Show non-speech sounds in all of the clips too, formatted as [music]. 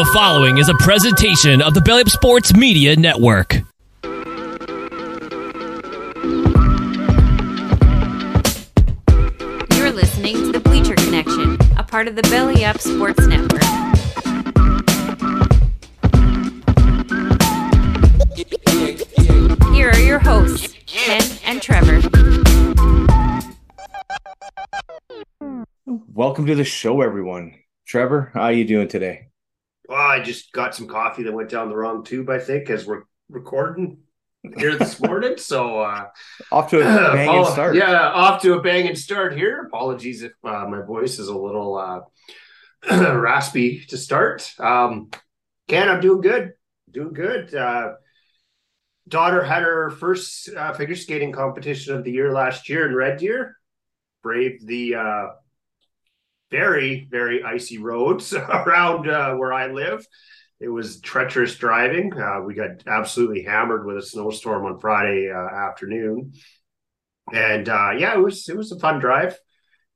The following is a presentation of the Belly Up Sports Media Network. You're listening to the Bleacher Connection, a part of the Belly Up Sports Network. Here are your hosts, Ken and Trevor. Welcome to the show, everyone. Trevor, how are you doing today? Well, I just got some coffee that went down the wrong tube, I think, as we're recording here this morning. So, uh, Off to a [clears throat] banging apol- start. Yeah, off to a banging start here. Apologies if uh, my voice is a little uh, [clears throat] raspy to start. Um, Ken, I'm doing good. Doing good. Uh, daughter had her first uh, figure skating competition of the year last year in Red Deer. Braved the uh, very, very icy roads [laughs] around uh, where I live. It was treacherous driving. Uh, we got absolutely hammered with a snowstorm on Friday uh, afternoon, and uh, yeah, it was it was a fun drive.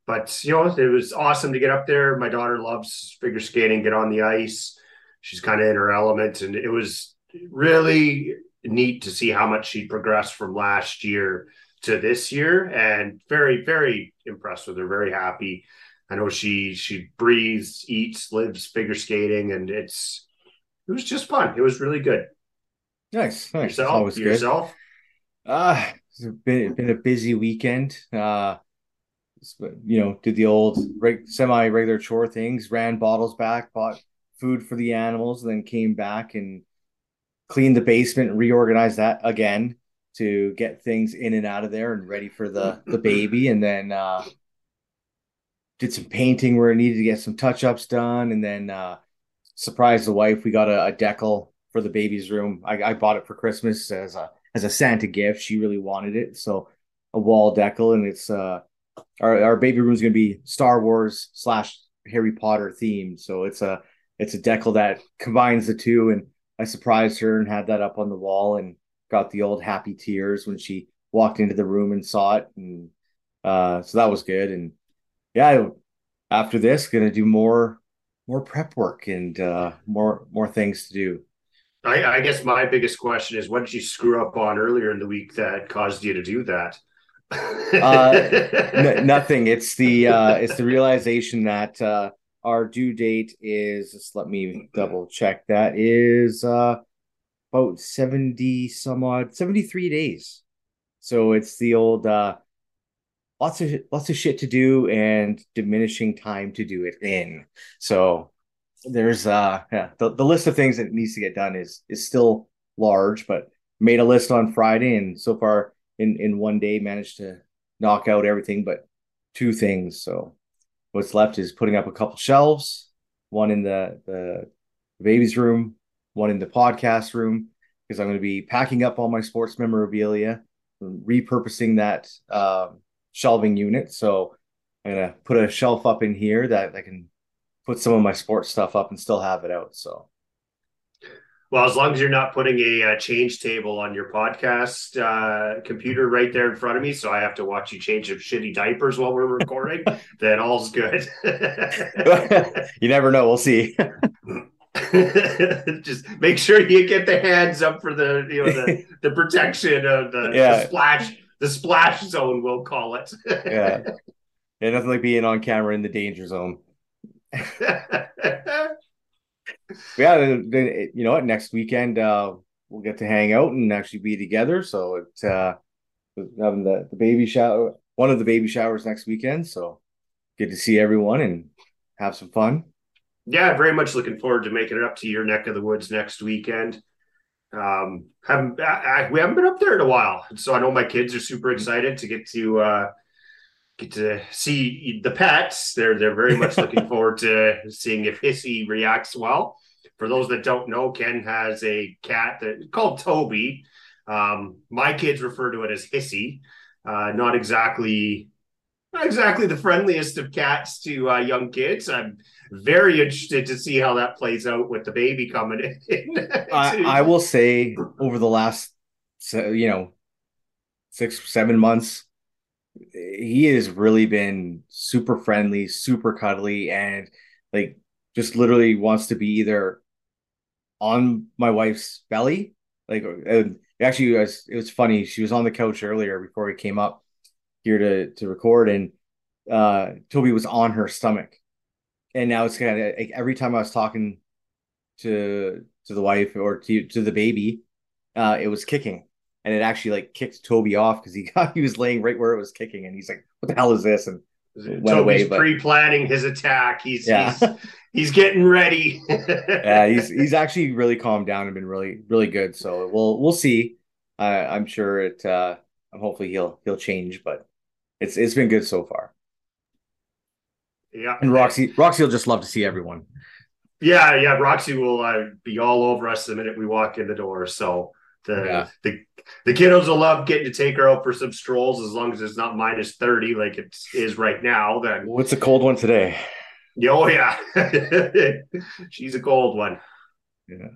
But you know, it was awesome to get up there. My daughter loves figure skating. Get on the ice. She's kind of in her element, and it was really neat to see how much she progressed from last year to this year, and very, very impressed with her. Very happy. I know she she breathes, eats, lives figure skating, and it's it was just fun. It was really good. Nice, nice. Yourself, always good. yourself. Uh, it's been been a busy weekend. Uh, you know, did the old reg- semi regular chore things. Ran bottles back, bought food for the animals, and then came back and cleaned the basement, and reorganized that again to get things in and out of there and ready for the the baby, and then uh, did some painting where I needed to get some touch ups done, and then uh, surprised the wife. We got a, a decal for the baby's room. I, I bought it for Christmas as a as a Santa gift. She really wanted it, so a wall decal, and it's uh our our baby room is going to be Star Wars slash Harry Potter themed. So it's a it's a decal that combines the two, and I surprised her and had that up on the wall, and got the old happy tears when she walked into the room and saw it, and uh, so that was good. And yeah, after this, gonna do more more prep work and uh, more more things to do. I, I guess my biggest question is, what did you screw up on earlier in the week that caused you to do that? Uh, [laughs] N- nothing. It's the uh, it's the realization that uh, our due date is. Just let me double check. That is uh, about seventy some odd, seventy three days. So it's the old uh, lots of lots of shit to do and diminishing time to do it in. So there's uh yeah the, the list of things that needs to get done is is still large, but made a list on Friday and so far in in one day managed to knock out everything but two things. So what's left is putting up a couple shelves, one in the the baby's room, one in the podcast room, because I'm going to be packing up all my sports memorabilia, repurposing that um, shelving unit. So I'm gonna put a shelf up in here that I can put some of my sports stuff up and still have it out. So well, as long as you're not putting a, uh change table on your podcast uh, computer right there in front of me, so I have to watch you change some shitty diapers while we're recording, [laughs] then all's good. [laughs] you never know. We'll see. [laughs] Just make sure you get the hands up for the you know the, the protection of the, Yeah. the splash the splash zone we'll call it. yeah. [laughs] Yeah, nothing like being on camera in the danger zone. [laughs] Yeah, then, you know what? Next weekend, uh, we'll get to hang out and actually be together. So it's uh, having the, the baby shower, one of the baby showers next weekend. So good to see everyone and have some fun. yeah, very much looking forward to making it up to your neck of the woods next weekend. Um, haven't I, I- we haven't been up there in a while, so I know my kids are super excited to get to uh, get to see the pets. They're they're very much looking [laughs] forward to seeing if Hissy reacts well. For those that don't know, Ken has a cat that called Toby. Um, my kids refer to it as Hissy. Uh, not exactly not exactly the friendliest of cats to uh, young kids. I'm very interested to see how that plays out with the baby coming in. [laughs] I, I will say over the last you know six seven months he has really been super friendly super cuddly and like just literally wants to be either on my wife's belly like actually it was, it was funny she was on the couch earlier before we came up here to to record and uh toby was on her stomach and now it's kind of like every time i was talking to to the wife or to to the baby uh it was kicking and it actually like kicked toby off because he [laughs] got he was laying right where it was kicking and he's like what the hell is this and went Toby's away, but... pre-planning his attack. He's yeah. he's, he's getting ready. [laughs] yeah, he's he's actually really calmed down and been really really good. So we'll we'll see. Uh, I'm sure it. Uh, I'm hopefully he'll he'll change, but it's it's been good so far. Yeah, and Roxy Roxy will just love to see everyone. Yeah, yeah, Roxy will uh, be all over us the minute we walk in the door. So the yeah. the the kiddos will love getting to take her out for some strolls as long as it's not minus 30 like it is right now. Then what's a cold one today? Oh yeah. [laughs] She's a cold one. Yeah.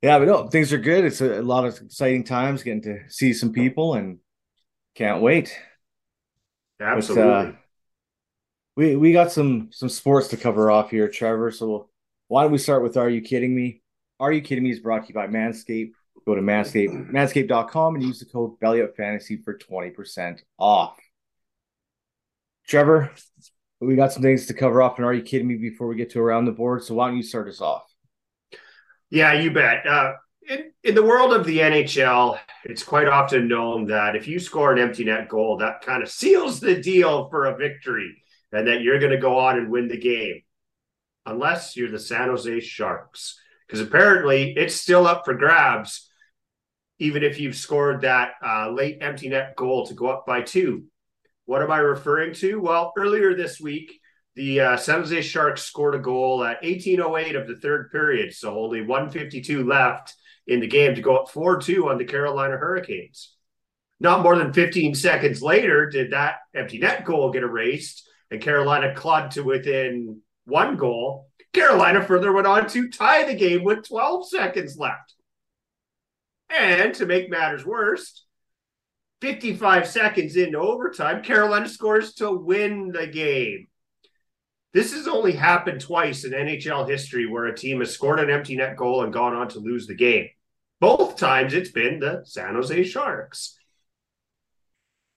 Yeah, but no, things are good. It's a, a lot of exciting times getting to see some people and can't wait. Absolutely. But, uh, we we got some some sports to cover off here, Trevor. So why don't we start with Are You Kidding Me? Are You Kidding Me is brought to you by Manscaped. Go to Manscaped, manscaped.com and use the code BellyUpFantasy for 20% off. Trevor, we got some things to cover off, and are you kidding me before we get to around the board? So why don't you start us off? Yeah, you bet. Uh, in, in the world of the NHL, it's quite often known that if you score an empty net goal, that kind of seals the deal for a victory and that you're going to go on and win the game. Unless you're the San Jose Sharks, because apparently it's still up for grabs even if you've scored that uh, late empty net goal to go up by two. What am I referring to? Well, earlier this week, the uh, San Jose Sharks scored a goal at 1808 of the third period, so only 152 left in the game to go up 4 2 on the Carolina Hurricanes. Not more than 15 seconds later did that empty net goal get erased, and Carolina clawed to within one goal. Carolina further went on to tie the game with 12 seconds left. And to make matters worse, 55 seconds into overtime, Carolina scores to win the game. This has only happened twice in NHL history where a team has scored an empty net goal and gone on to lose the game. Both times it's been the San Jose Sharks.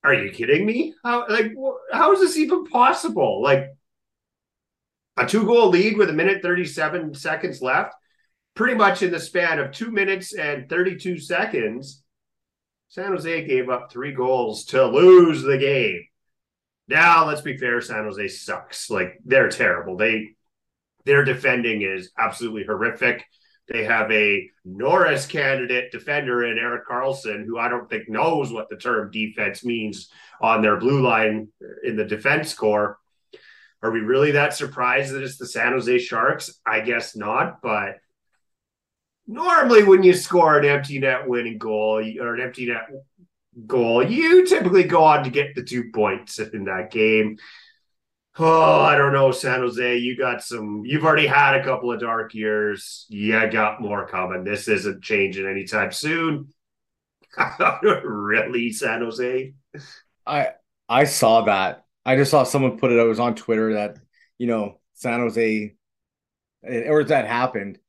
Are you kidding me? How like how is this even possible? Like a two goal lead with a minute 37 seconds left pretty much in the span of two minutes and 32 seconds, San Jose gave up three goals to lose the game. Now, let's be fair, San Jose sucks. Like they're terrible. They their defending is absolutely horrific. They have a Norris candidate defender in Erik Karlsson, who I don't think knows what the term defense means on their blue line in the defense corps. Are we really that surprised that it's the San Jose Sharks? I guess not, but normally when you score an empty net winning goal or an empty net goal, you typically go on to get the two points in that game. Oh, I don't know, San Jose. You got some. You've already had a couple of dark years. You got more coming. This isn't changing anytime soon. [laughs] really, San Jose? I I saw that. I just saw someone put it. It was on Twitter that you know San Jose, eh, or that happened,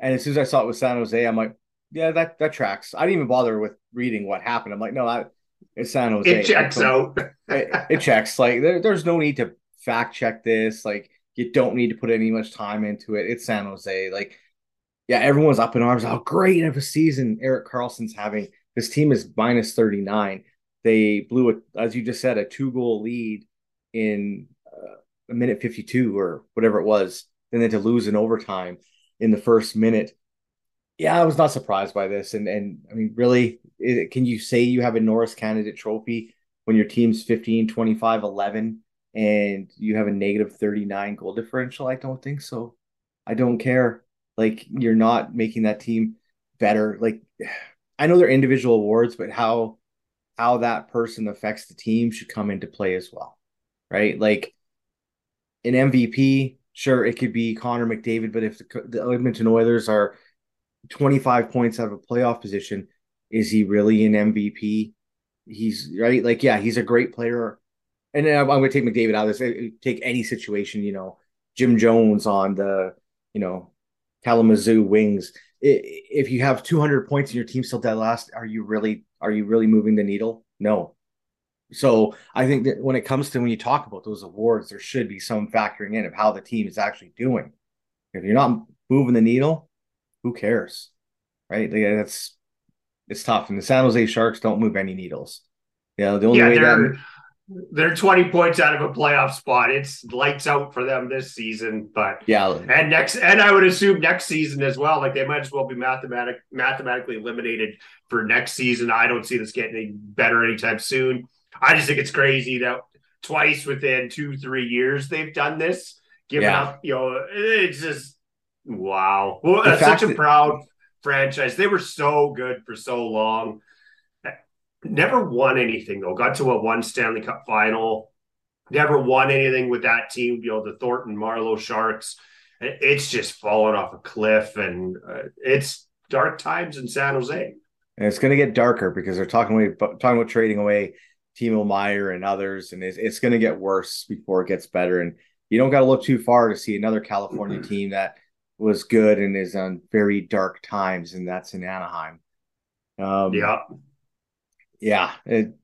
and as soon as I saw it with San Jose, I'm like, yeah, that that tracks. I didn't even bother with reading what happened. I'm like, no, that it's San Jose. It checks out. it, it, checks. Like there, there's no need to fact check this. Like you don't need to put any much time into it. It's San Jose. Like, yeah, everyone's up in arms. Oh, great of a season Erik Karlsson's having. This team is minus 39. They blew it, as you just said, a two goal lead in uh, a minute 52 or whatever it was, and then to lose in overtime in the first minute. Yeah, I was not surprised by this. And and I mean, really, it, can you say you have a Norris candidate trophy when your team's 15, 25, 11, and you have a negative 39 goal differential? I don't think so. I don't care. Like, you're not making that team better. Like, [sighs] I know they're individual awards, but how how that person affects the team should come into play as well, right? Like an MVP, sure, it could be Connor McDavid, but if the, the Edmonton Oilers are 25 points out of a playoff position, is he really an MVP? He's right, like yeah, he's a great player. And I'm, I'm going to take McDavid out of this. Eh, eh, take any situation, you know, Jim Jones on the, you know, Kalamazoo Wings. If you have 200 points and your team still dead last, are you really are you really moving the needle? No. So I think that when it comes to when you talk about those awards, there should be some factoring in of how the team is actually doing. If you're not moving the needle, who cares, right? Like, eh, that's it's tough. And the San Jose Sharks don't move any needles. You know, the only yeah, way that they're 20 points out of a playoff spot. It's lights out for them this season, but yeah, and next and I would assume next season as well. Like they might as well be mathematic mathematically eliminated for next season. I don't see this getting any better anytime soon. I just think it's crazy that twice within two, three years they've done this, giving Yeah. up, you know, it's just wow. Well, such a that- proud franchise. They were so good for so long. Never won anything though. Got to a one Stanley Cup final. Never won anything with that team. You know the Thornton Marleau Sharks. It's just fallen off a cliff, and uh, it's dark times in San Jose. and it's going to get darker because they're talking away, talking about trading away Timo Meier and others, and it's, it's going to get worse before it gets better. And you don't got to look too far to see another California team that was good and is on very dark times, and that's in Anaheim. Um, Yeah, yeah, it,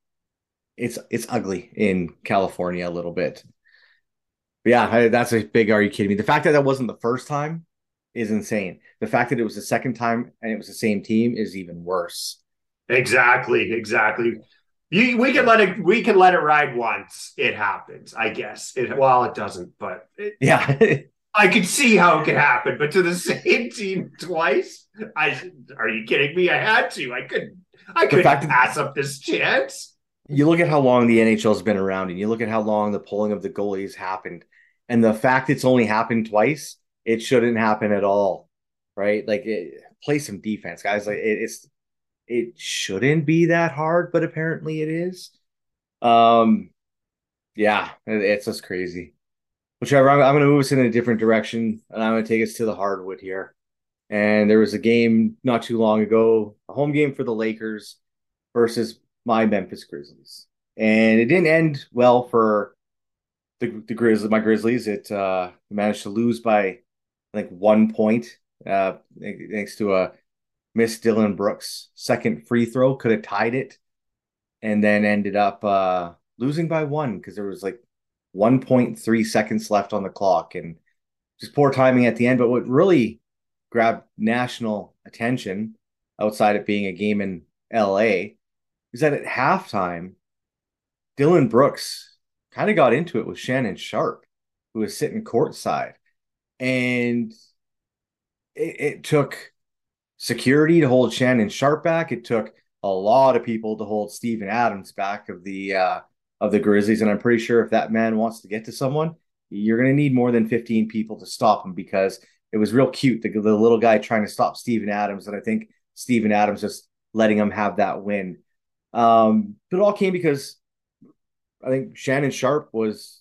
it's it's ugly in California a little bit. But yeah, I- that's a big. Are you kidding me? The fact that that wasn't the first time is insane. The fact that it was the second time and it was the same team is even worse. exactly, exactly. You, we can let it. We can let it ride once. It happens, I guess. It well, it doesn't, but it, Yeah, [laughs] I could see how it could happen. But to the [laughs] same team twice, I are you kidding me? I had to. I couldn't. I couldn't fact pass up this chance. you look at how long the NHL's been around, and you look at how long the pulling of the goalies happened, and the fact it's only happened twice, it shouldn't happen at all, right? Like, it, play some defense, guys. Like, it, it's it shouldn't be that hard, but apparently it is. Um, yeah, it- it's just crazy. Whichever, I'm, I'm going to move us in a different direction, and I'm going to take us to the hardwood here. And there was a game not too long ago, a home game for the Lakers versus my Memphis Grizzlies, and it didn't end well for the the Grizzlies. My Grizzlies, it uh, managed to lose by I think one point, uh, thanks to a missed Dillon Brooks second free throw, could have tied it, and then ended up uh, losing by one because there was like 1.3 seconds left on the clock, and just poor timing at the end. But what really grabbed national attention outside of being a game in LA is that at halftime, Dillon Brooks kind of got into it with Shannon Sharpe, who was sitting courtside. And it, it took security to hold Shannon Sharpe back. It took a lot of people to hold Steven Adams back of the uh, of the Grizzlies. And I'm pretty sure if that man wants to get to someone, you're going to need more than 15 people to stop him because it was real cute. The, the little guy trying to stop Steven Adams. And I think Steven Adams just letting him have that win. Um, but it all came because I think Shannon Sharpe was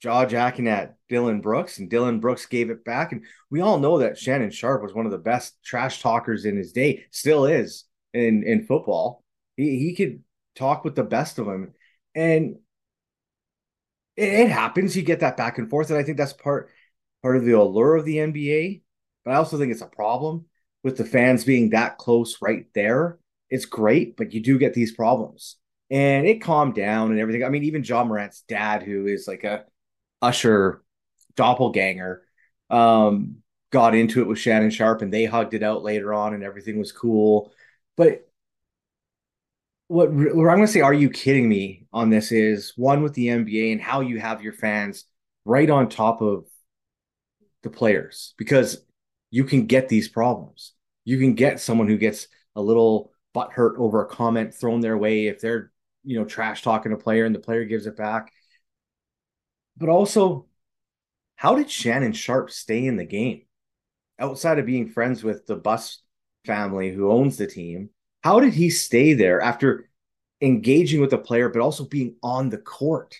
jaw jacking at Dillon Brooks, and Dillon Brooks gave it back. And we all know that Shannon Sharpe was one of the best trash talkers in his day, still is in in football. He he could talk with the best of them, and it, it happens. You get that back and forth, and I think that's part part of the allure of the NBA. But I also think it's a problem with the fans being that close right there. It's great, but you do get these problems. And it calmed down and everything. I mean, even Ja Morant's dad, who is like a usher doppelganger, um, got into it with Shannon Sharpe and they hugged it out later on and everything was cool. But what, I'm going to say, are you kidding me on this is one with the NBA and how you have your fans right on top of the players because you can get these problems. You can get someone who gets a little butt hurt over a comment thrown their way if they're you know, trash talking a player and the player gives it back. But also, how did Shannon Sharpe stay in the game outside of being friends with the Buss family who owns the team? How did he stay there after engaging with the player, but also being on the court?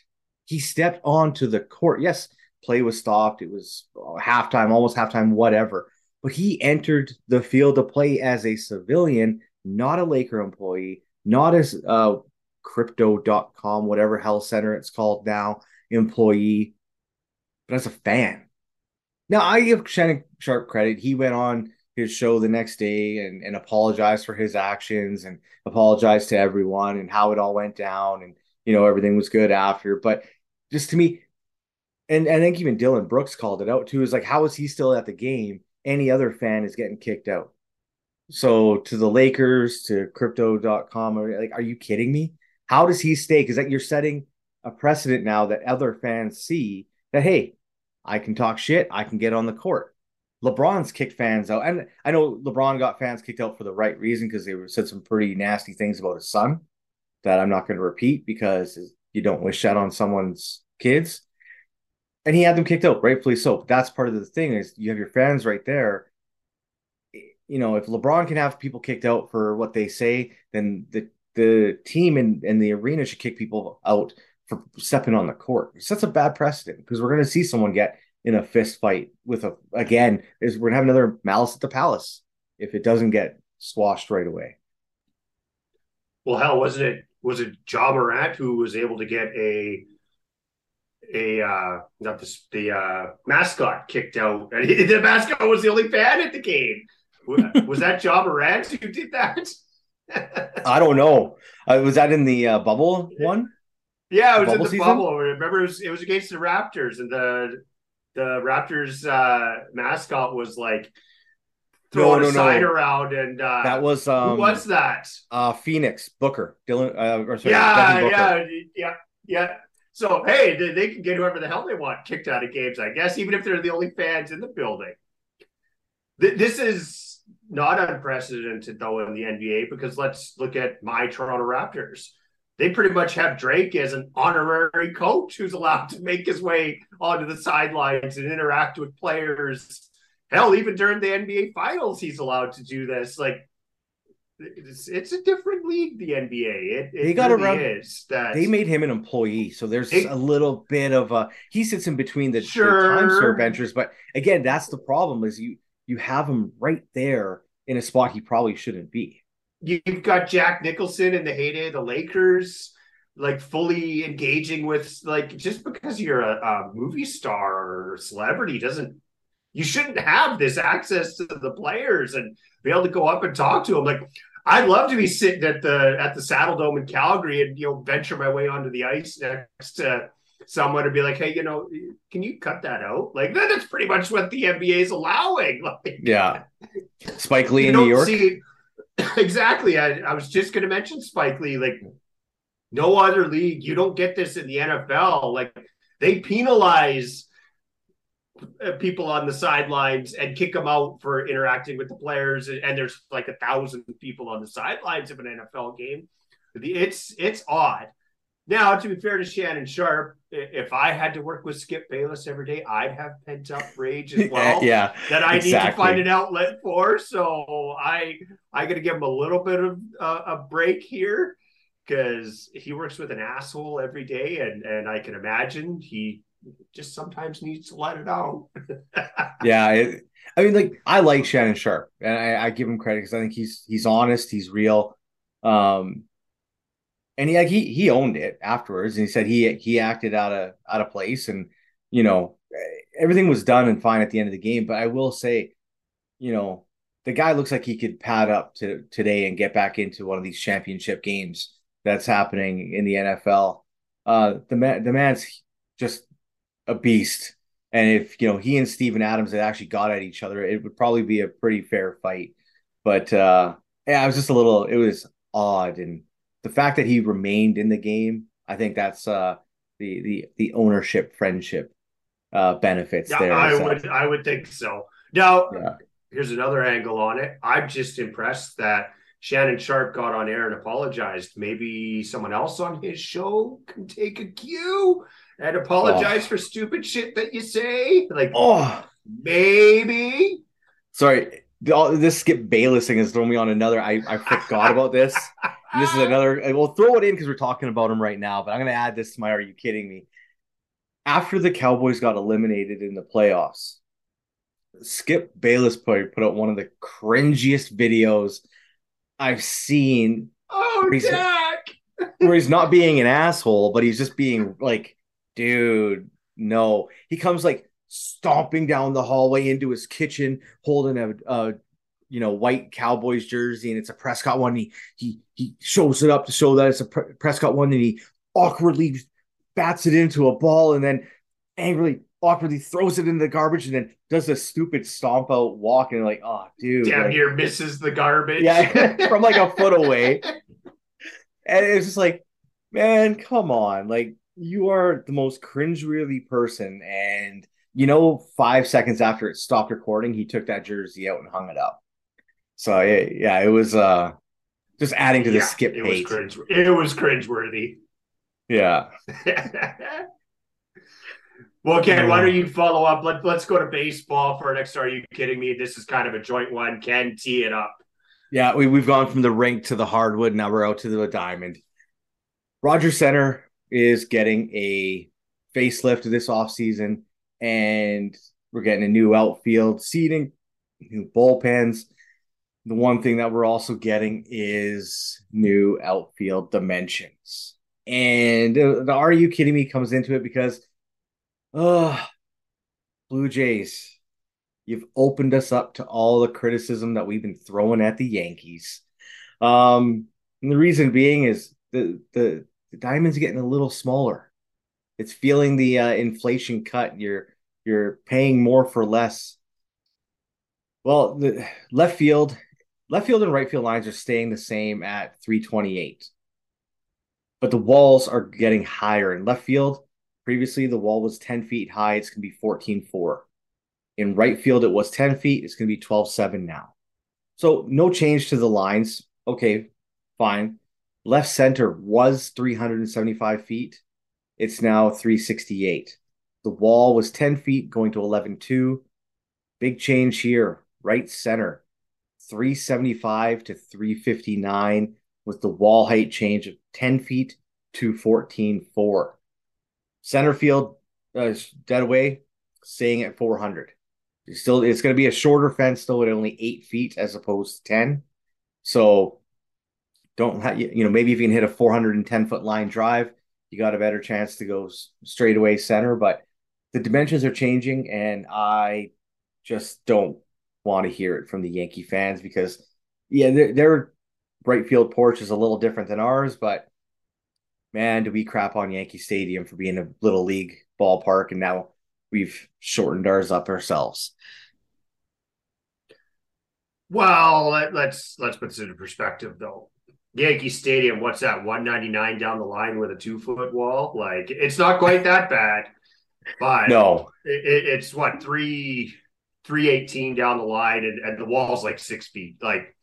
He stepped onto the court. Yes, play was stopped. It was halftime, almost halftime, whatever. But he entered the field to play as a civilian, not a Laker employee, not as uh, crypto.com, whatever health center it's called now, employee, but as a fan. Now, I give Shannon Sharpe credit. He went on his show the next day and, and apologized for his actions and apologize to everyone and how it all went down. And, you know, everything was good after. But just to me, and, and I think even Dillon Brooks called it out too, is like, how is he still at the game? Any other fan is getting kicked out. So to the Lakers, to crypto.com, like, are you kidding me? How does he stay? Because like you're setting a precedent now that other fans see that hey, I can talk shit, I can get on the court. LeBron's kicked fans out, and I know LeBron got fans kicked out for the right reason because they said some pretty nasty things about his son that I'm not going to repeat because you don't wish that on someone's kids. And he had them kicked out, rightfully so. But that's part of the thing is you have your fans right there. You know, if LeBron can have people kicked out for what they say, then the the team and, and the arena should kick people out for stepping on the court. It sets a bad precedent because we're going to see someone get in a fist fight with a again is we're gonna have another malice at the palace if it doesn't get squashed right away. Well, hell, wasn't it was it Ja Morant who was able to get a a uh not the the uh mascot kicked out [laughs] and he, the mascot was the only fan at the game. was that Ja Morant who did that? [laughs] I don't know. Uh, was that in the uh, bubble one? Yeah, it was the in the season? bubble. Remember, it was, it was against the Raptors, and the the Raptors uh, mascot was like throwing no, no, a sign no. around, and uh, that was um, who was that? Uh, Phoenix Booker, Dylan. Uh, or sorry, yeah, yeah, yeah, yeah. So hey, they, they, can get whoever the hell they want kicked out of games, I guess, even if they're the only fans in the building. Th- this is not unprecedented though in the NBA because let's look at my Toronto Raptors they pretty much have Drake as an honorary coach who's allowed to make his way onto the sidelines and interact with players. Hell, even during the NBA finals, he's allowed to do this. Like, it's, it's a different league, the NBA. It, it they got really around, is that they made him an employee, so there's it, a little bit of a he sits in between the, sure. the time serve benchers. But again, that's the problem: is you you have him right there in a spot he probably shouldn't be you've got Jack Nicholson in the heyday of the Lakers, like fully engaging with like just because you're a, a movie star or celebrity doesn't you shouldn't have this access to the players and be able to go up and talk to them. Like I'd love to be sitting at the at the Saddledome in Calgary and you know venture my way onto the ice next to someone and be like, hey, you know, can you cut that out? Like that's pretty much what the NBA is allowing. [laughs] Like, yeah, Spike Lee in New York. See, [laughs] exactly. I, I was just going to mention Spike Lee. Like, no other league, you don't get this in the NFL. Like, they penalize people on the sidelines and kick them out for interacting with the players. And there's like a thousand people on the sidelines of an NFL game. It's it's odd. Now, to be fair to Shannon Sharpe, if I had to work with Skip Bayless every day, I'd have pent up rage as [laughs] well. yeah, that I exactly. need to find an outlet for. So I I got to give him a little bit of uh, a break here because he works with an asshole every day, and and I can imagine he just sometimes needs to let it out. [laughs] yeah, it, I mean, like I like Shannon Sharpe, and I, I give him credit because I think he's he's honest, he's real. Um, and he like he he owned it afterwards and he said he he acted out of out of place and you know everything was done and fine at the end of the game but i will say you know the guy looks like he could pad up to today and get back into one of these championship games that's happening in the NFL. Uh, the man, the man's just a beast, and if you know he and Steven Adams had actually got at each other, it would probably be a pretty fair fight. But uh, yeah, it was just a little. It was odd, and the fact that he remained in the game, I think that's uh, the the the ownership friendship uh, benefits yeah, there. I would I would think so. Now, yeah. here's another angle on it. I'm just impressed that Shannon Sharpe got on air and apologized. Maybe someone else on his show can take a cue and apologize oh. for stupid shit that you say. Like, oh, maybe. Sorry, this Skip Bayless thing has thrown me on another. I, I forgot about this. [laughs] And this is uh, another. We'll throw it in because we're talking about him right now. But I'm going to add this to my. Are you kidding me? After the Cowboys got eliminated in the playoffs, Skip Bayless put put out one of the cringiest videos I've seen. Oh, where Dak! [laughs] where he's not being an asshole, but he's just being like, dude, no. He comes like stomping down the hallway into his kitchen, holding a, a you know white Cowboys jersey, and it's a Prescott one. He he he shows it up to show that it's a Prescott one, and he awkwardly bats it into a ball, and then angrily awkwardly throws it in the garbage and then does a stupid stomp out walk and like, oh dude. Damn like, near misses the garbage. Yeah, [laughs] from like a foot [laughs] away. And it's just like, man, come on. Like you are the most cringeworthy person. And you know, five seconds after it stopped recording, he took that jersey out and hung it up. So yeah, yeah it was uh just adding to the yeah, skip it hate. Was cringe, it was cringeworthy. Yeah. [laughs] Well, Ken, why don't you follow up? Let, let's go to baseball for next. Are you kidding me? This is kind of a joint one. Ken, tee it up. Yeah, we, we've gone from the rink to the hardwood. Now we're out to the diamond. Rogers Center is getting a facelift this offseason, and we're getting a new outfield seating, new bullpens. The one thing that we're also getting is new outfield dimensions. And uh, the Are You Kidding Me comes into it because – Oh, Blue Jays, you've opened us up to all the criticism that we've been throwing at the Yankees. Um, and the reason being is the the, the diamond's getting a little smaller. It's feeling the uh, inflation cut. You're you're paying more for less. Well, the left field, left field and right field lines are staying the same at 328. But the walls are getting higher in left field Previously, the wall was 10 feet high. It's going to be 14.4. In right field, it was 10 feet. It's going to be 12.7 now. So no change to the lines. Okay, fine. Left center was 375 feet. It's now 368. The wall was 10 feet going to 11.2. Big change here. Right center, 375 to 359 with the wall height change of 10 feet to 14.4. Center field, uh, dead away, staying at 400. It's still, it's going to be a shorter fence though, at only eight feet as opposed to 10. So don't have, you know, maybe if you can hit a 410 foot line drive, you got a better chance to go straight away center. But the dimensions are changing, and I just don't want to hear it from the Yankee fans because, yeah, their, their right field porch is a little different than ours, but man, do we crap on Yankee Stadium for being a little league ballpark, and now we've shortened ours up ourselves. Well, let, let's let's put this into perspective, though. Yankee Stadium, what's that? One ninety nine down the line with a two foot wall. Like it's not quite that bad, but no, it, it's what three three eighteen down the line, and, and the wall's like six feet. Like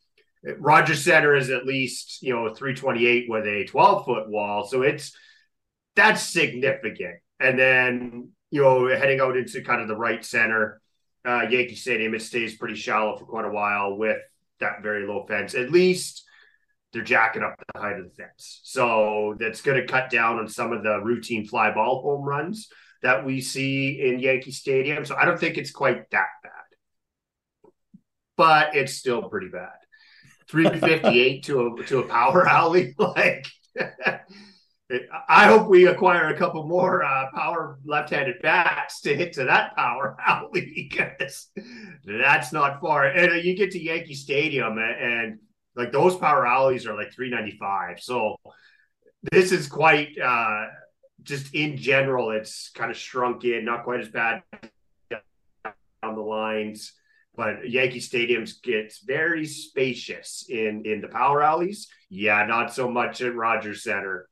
Rogers Center is at least, you know, 328 with a 12 foot wall. So it's that's significant. And then, you know, heading out into kind of the right center, uh, Yankee Stadium, it stays pretty shallow for quite a while with that very low fence. At least they're jacking up the height of the fence. So that's going to cut down on some of the routine fly ball home runs that we see in Yankee Stadium. So I don't think it's quite that but it's still pretty bad. 358 to a to a power [laughs] alley. Like [laughs] I hope we acquire a couple more uh, power left-handed bats to hit to that power [laughs] alley because that's not far. And uh, you get to Yankee Stadium and, and, like those power alleys are like 395. So this is quite uh, just in general, it's kind of shrunk in, not quite as bad on the lines but Yankee Stadiums gets very spacious in in the power alleys. Yeah, not so much at Rogers Center.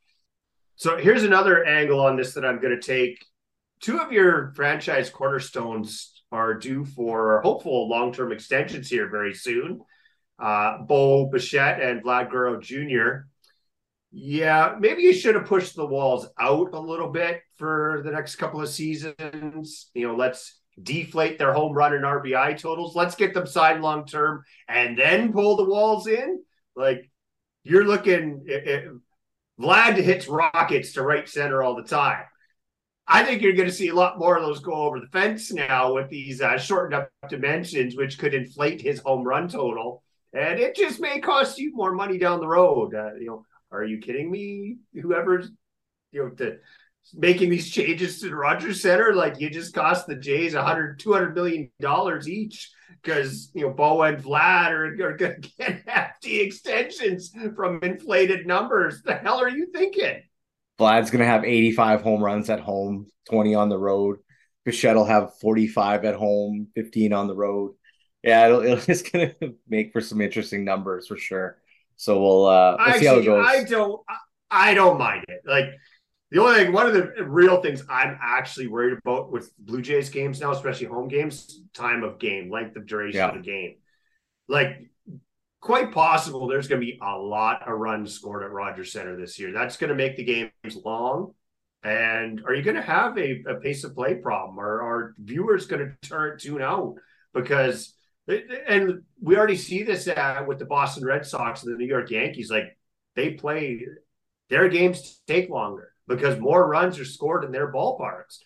So here's another angle on this that I'm going to take. Two of your franchise cornerstones are due for hopeful long-term extensions here very soon. Uh, Bo Bichette and Vlad Guerrero Jr. Yeah, maybe you should have pushed the walls out a little bit for the next couple of seasons. You know, let's deflate their home run and RBI totals. Let's get them signed long term and then pull the walls in. Like you're looking, it, it, Vlad hits rockets to right center all the time. I think you're going to see a lot more of those go over the fence now with these uh, shortened up dimensions, which could inflate his home run total. And it just may cost you more money down the road. Uh, you know, are you kidding me? Whoever's, you know, the making these changes to the Rogers Center, like you just cost the Jays 100, 200 million dollars each because you know Bo and Vlad are, are going [laughs] to get hefty extensions from inflated numbers. The hell are you thinking? Vlad's going to have 85 home runs at home, 20 on the road. Bichette will have 45 at home, 15 on the road. Yeah, it'll, [laughs] it's going to make for some interesting numbers for sure. So we'll, uh, we'll see how it goes. I don't, I don't mind it. Like the only thing, one of the real things I'm actually worried about with Blue Jays games now, especially home games, time of game, length of duration yeah. of the game. Like, quite possible there's going to be a lot of runs scored at Rogers Center this year. That's going to make the games long. And are you going to have a, a pace of play problem? Or are viewers going to turn tune out because? And we already see this uh, with the Boston Red Sox and the New York Yankees. Like they play, their games take longer because more runs are scored in their ballparks.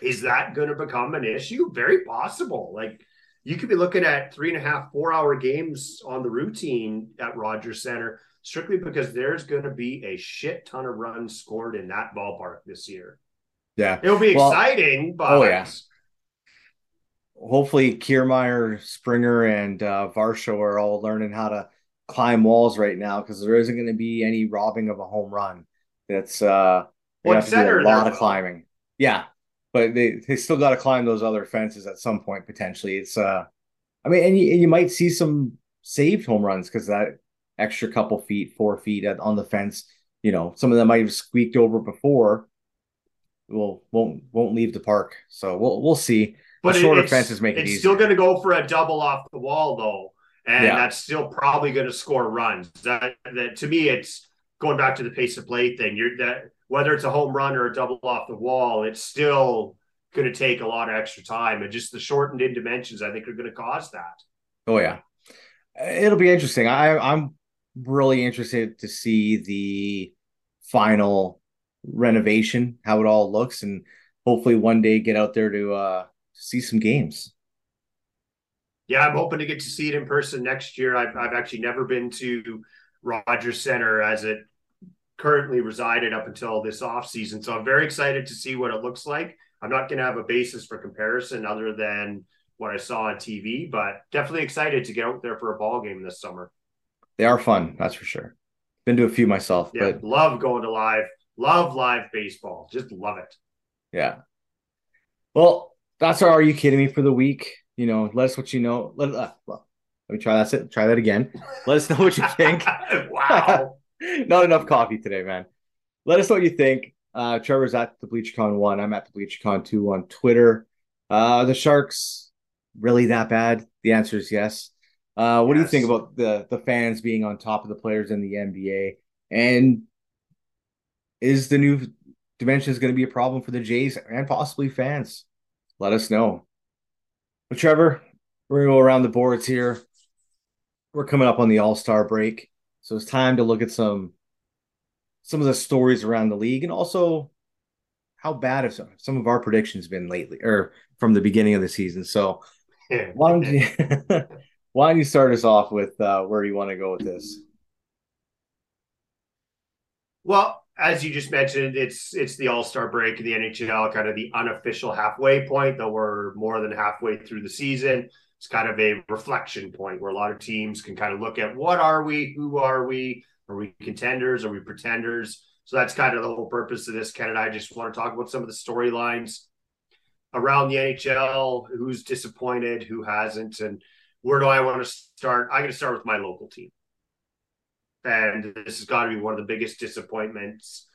Is that going to become an issue? Very possible. Like you could be looking at three and a half, four hour games on the routine at Rogers Center strictly because there's going to be a shit ton of runs scored in that ballpark this year. Yeah. It'll be well, exciting, but. Oh, yeah. Hopefully, Kiermaier, Springer, and uh, Varsho are all learning how to climb walls right now because there isn't going to be any robbing of a home run. It's uh, they have to do a lot of climbing. Yeah, but they they still got to climb those other fences at some point potentially. It's uh, I mean, and you, and you might see some saved home runs because that extra couple feet, four feet at, on the fence. You know, some of them might have squeaked over before. Will won't won't leave the park. So we'll we'll see. But the shorter fences make it It's still going to go for a double off the wall though, and yeah. that's still probably going to score runs. That that to me, it's going back to the pace of play thing, you're that whether it's a home run or a double off the wall, it's still going to take a lot of extra time, and just the shortened in dimensions, I think, are going to cause that. Oh yeah, it'll be interesting. I, I'm really interested to see the final renovation, how it all looks, and hopefully one day get out there to uh, see some games. Yeah, I'm hoping to get to see it in person next year. I've, I've actually never been to Rogers Center as it currently resided up until this off season. So I'm very excited to see what it looks like. I'm not going to have a basis for comparison other than what I saw on TV, but definitely excited to get out there for a ball game this summer. They are fun, that's for sure. Been to a few myself, yeah, but love going to live, love live baseball, just love it. Yeah. Well, that's our Are You Kidding Me for the week. You know, let us what you know. Let, uh, well, let me try that. Try that again. Let us know what you think. [laughs] wow. Not enough coffee today, man. Let us know what you think. Uh, Trevor's at the BleacherCon one. I'm at the BleacherCon two on Twitter. Uh, the Sharks really that bad? The answer is yes. Uh, what yes. do you think about the the fans being on top of the players in the NBA? And is the new dimensions going to be a problem for the Jays and possibly fans? Let us know. But Trevor, we're gonna go around the boards here we're coming up on the All Star break, so it's time to look at some some of the stories around the league and also how bad have some, some of our predictions been lately or from the beginning of the season. So [laughs] why don't you [laughs] why don't you start us off with uh, where you want to go with this? Well, as you just mentioned, it's it's the All Star break in the NHL, kind of the unofficial halfway point, though we're more than halfway through the season it's kind of a reflection point where a lot of teams can kind of look at what are we, who are we, are we contenders, are we pretenders? So that's kind of the whole purpose of this. Ken and I just want to talk about some of the storylines around the NHL, who's disappointed, who hasn't, and where do I want to start? I'm going to start with my local team. And this has got to be one of the biggest disappointments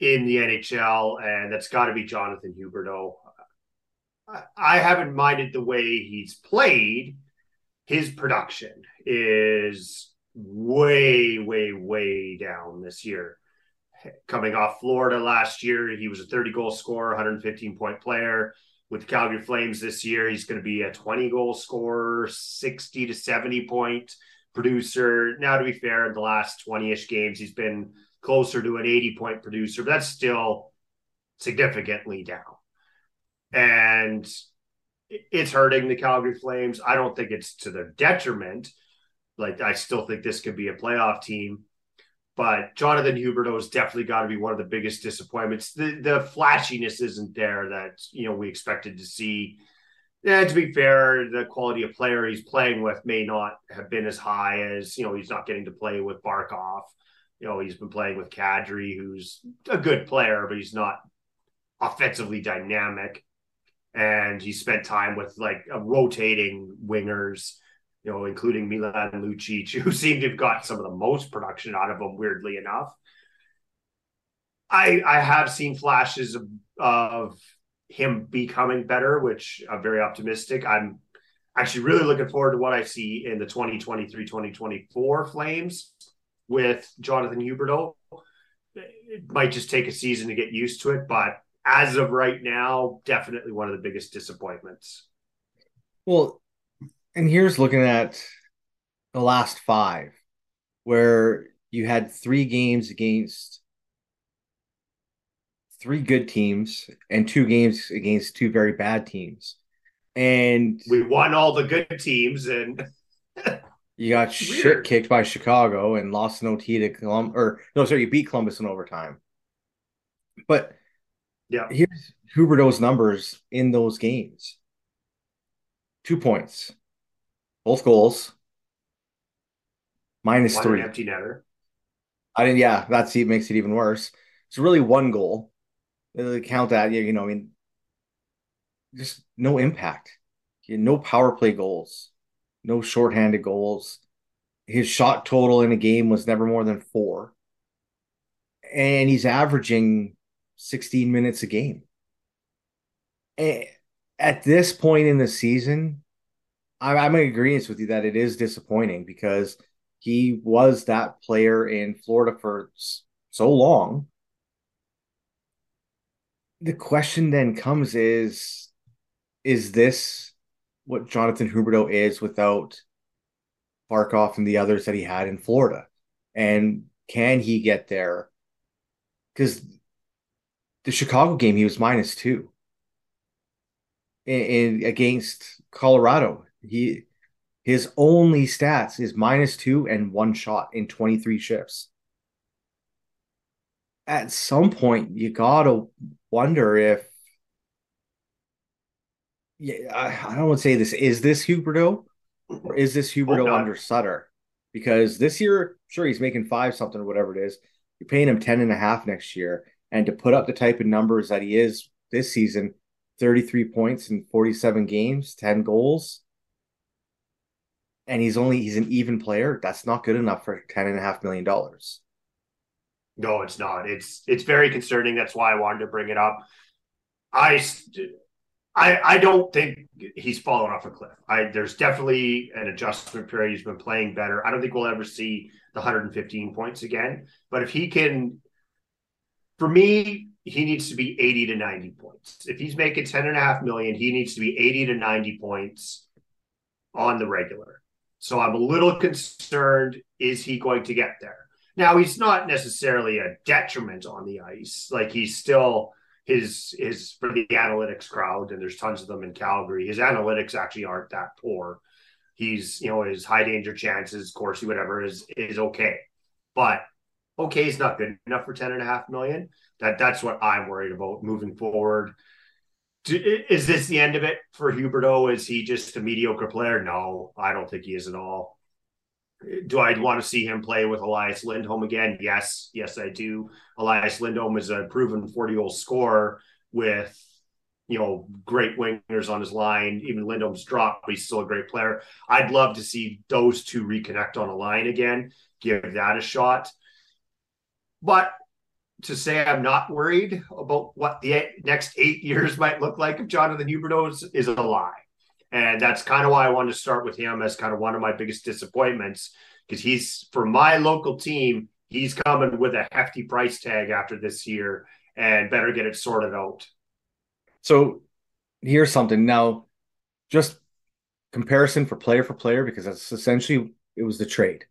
in the NHL, and that's got to be Jonathan Huberdeau. I haven't minded the way he's played, his production is way, way, way down this year. Coming off Florida last year, he was a 30 goal scorer, 115 point player. With the Calgary Flames this year, he's going to be a 20 goal scorer, 60 to 70 point producer. Now, to be fair, in the last 20 ish games, he's been closer to an 80 point producer, but that's still significantly down. And it's hurting the Calgary Flames. I don't think it's to their detriment. Like, I still think this could be a playoff team. But Jonathan Huberdeau has definitely got to be one of the biggest disappointments. The the flashiness isn't there that you know we expected to see. And to be fair, the quality of player he's playing with may not have been as high as you know he's not getting to play with Barkov. You know he's been playing with Kadri, who's a good player, but he's not offensively dynamic. And he spent time with like uh, rotating wingers you know, including Milan Lucic, [laughs] who seemed to have got some of the most production out of him, weirdly enough. I I have seen flashes of, of him becoming better, which I'm very optimistic. I'm actually really looking forward to what I see in the 2023-2024 Flames with Jonathan Huberdeau. It might just take a season to get used to it, but as of right now, definitely one of the biggest disappointments. Well, and here's looking at the last five, where you had three games against three good teams and two games against two very bad teams. And we won all the good teams and [laughs] you got shit kicked by Chicago and lost an OT to Columbus or no, sorry, you beat Columbus in overtime. But yeah, here's Huberdeau's numbers in those games. Two points, both goals. Minus one three. empty netter. I didn't. Yeah, that's it makes it even worse. It's really one goal. They count that. You know, I mean, just no impact. No power play goals. No shorthanded goals. His shot total in a game was never more than four, and he's averaging 16 minutes a game. At this point in the season, I'm in agreement with you that it is disappointing because he was that player in Florida for so long. The question then comes is is this what Jonathan Huberdeau is without Barkov and the others that he had in Florida? And can he get there? Because the Chicago game, he was minus two in against Colorado he his only stats is minus two and one shot in 23 shifts. At some point, you gotta wonder if yeah, I, I don't want to say this. Is this Huberdeau or is this Huberdeau under Sutter? Because this year, sure, he's making five something or whatever it is. You're paying him 10 and a half next year. And to put up the type of numbers that he is this season, 33 points in 47 games, 10 goals and he's only he's an even player, that's not good enough for ten and a half million dollars. No, it's not. It's it's very concerning. That's why I wanted to bring it up. I I I don't think he's fallen off a cliff. I there's definitely an adjustment period. He's been playing better. I don't think we'll ever see the 115 points again. But if he can, for me, he needs to be 80 to 90 points. If he's making 10 and a half million, he needs to be 80 to 90 points on the regular. So I'm a little concerned is he going to get there? Now he's not necessarily a detriment on the ice. Like he's still his his for the analytics crowd, and there's tons of them in Calgary. His analytics actually aren't that poor. He's you know his high danger chances, Corsi, whatever is is okay, but okay is not good enough for ten and a half million. That that's what I'm worried about moving forward is this the end of it for Huberdeau? Is he just a mediocre player? No, I don't think he is at all. Do I want to see him play with Elias Lindholm again? Yes, yes, I do. Elias Lindholm is a proven 40 goal scorer with you know great wingers on his line. Even Lindholm's dropped, but he's still a great player. I'd love to see those two reconnect on a line again. Give that a shot. But to say I'm not worried about what the next eight years might look like if Jonathan Huberdeau is, is a lie. And that's kind of why I wanted to start with him as kind of one of my biggest disappointments because he's for my local team, he's coming with a hefty price tag after this year and better get it sorted out. So here's something now, just comparison for player for player, because that's essentially it was the trade.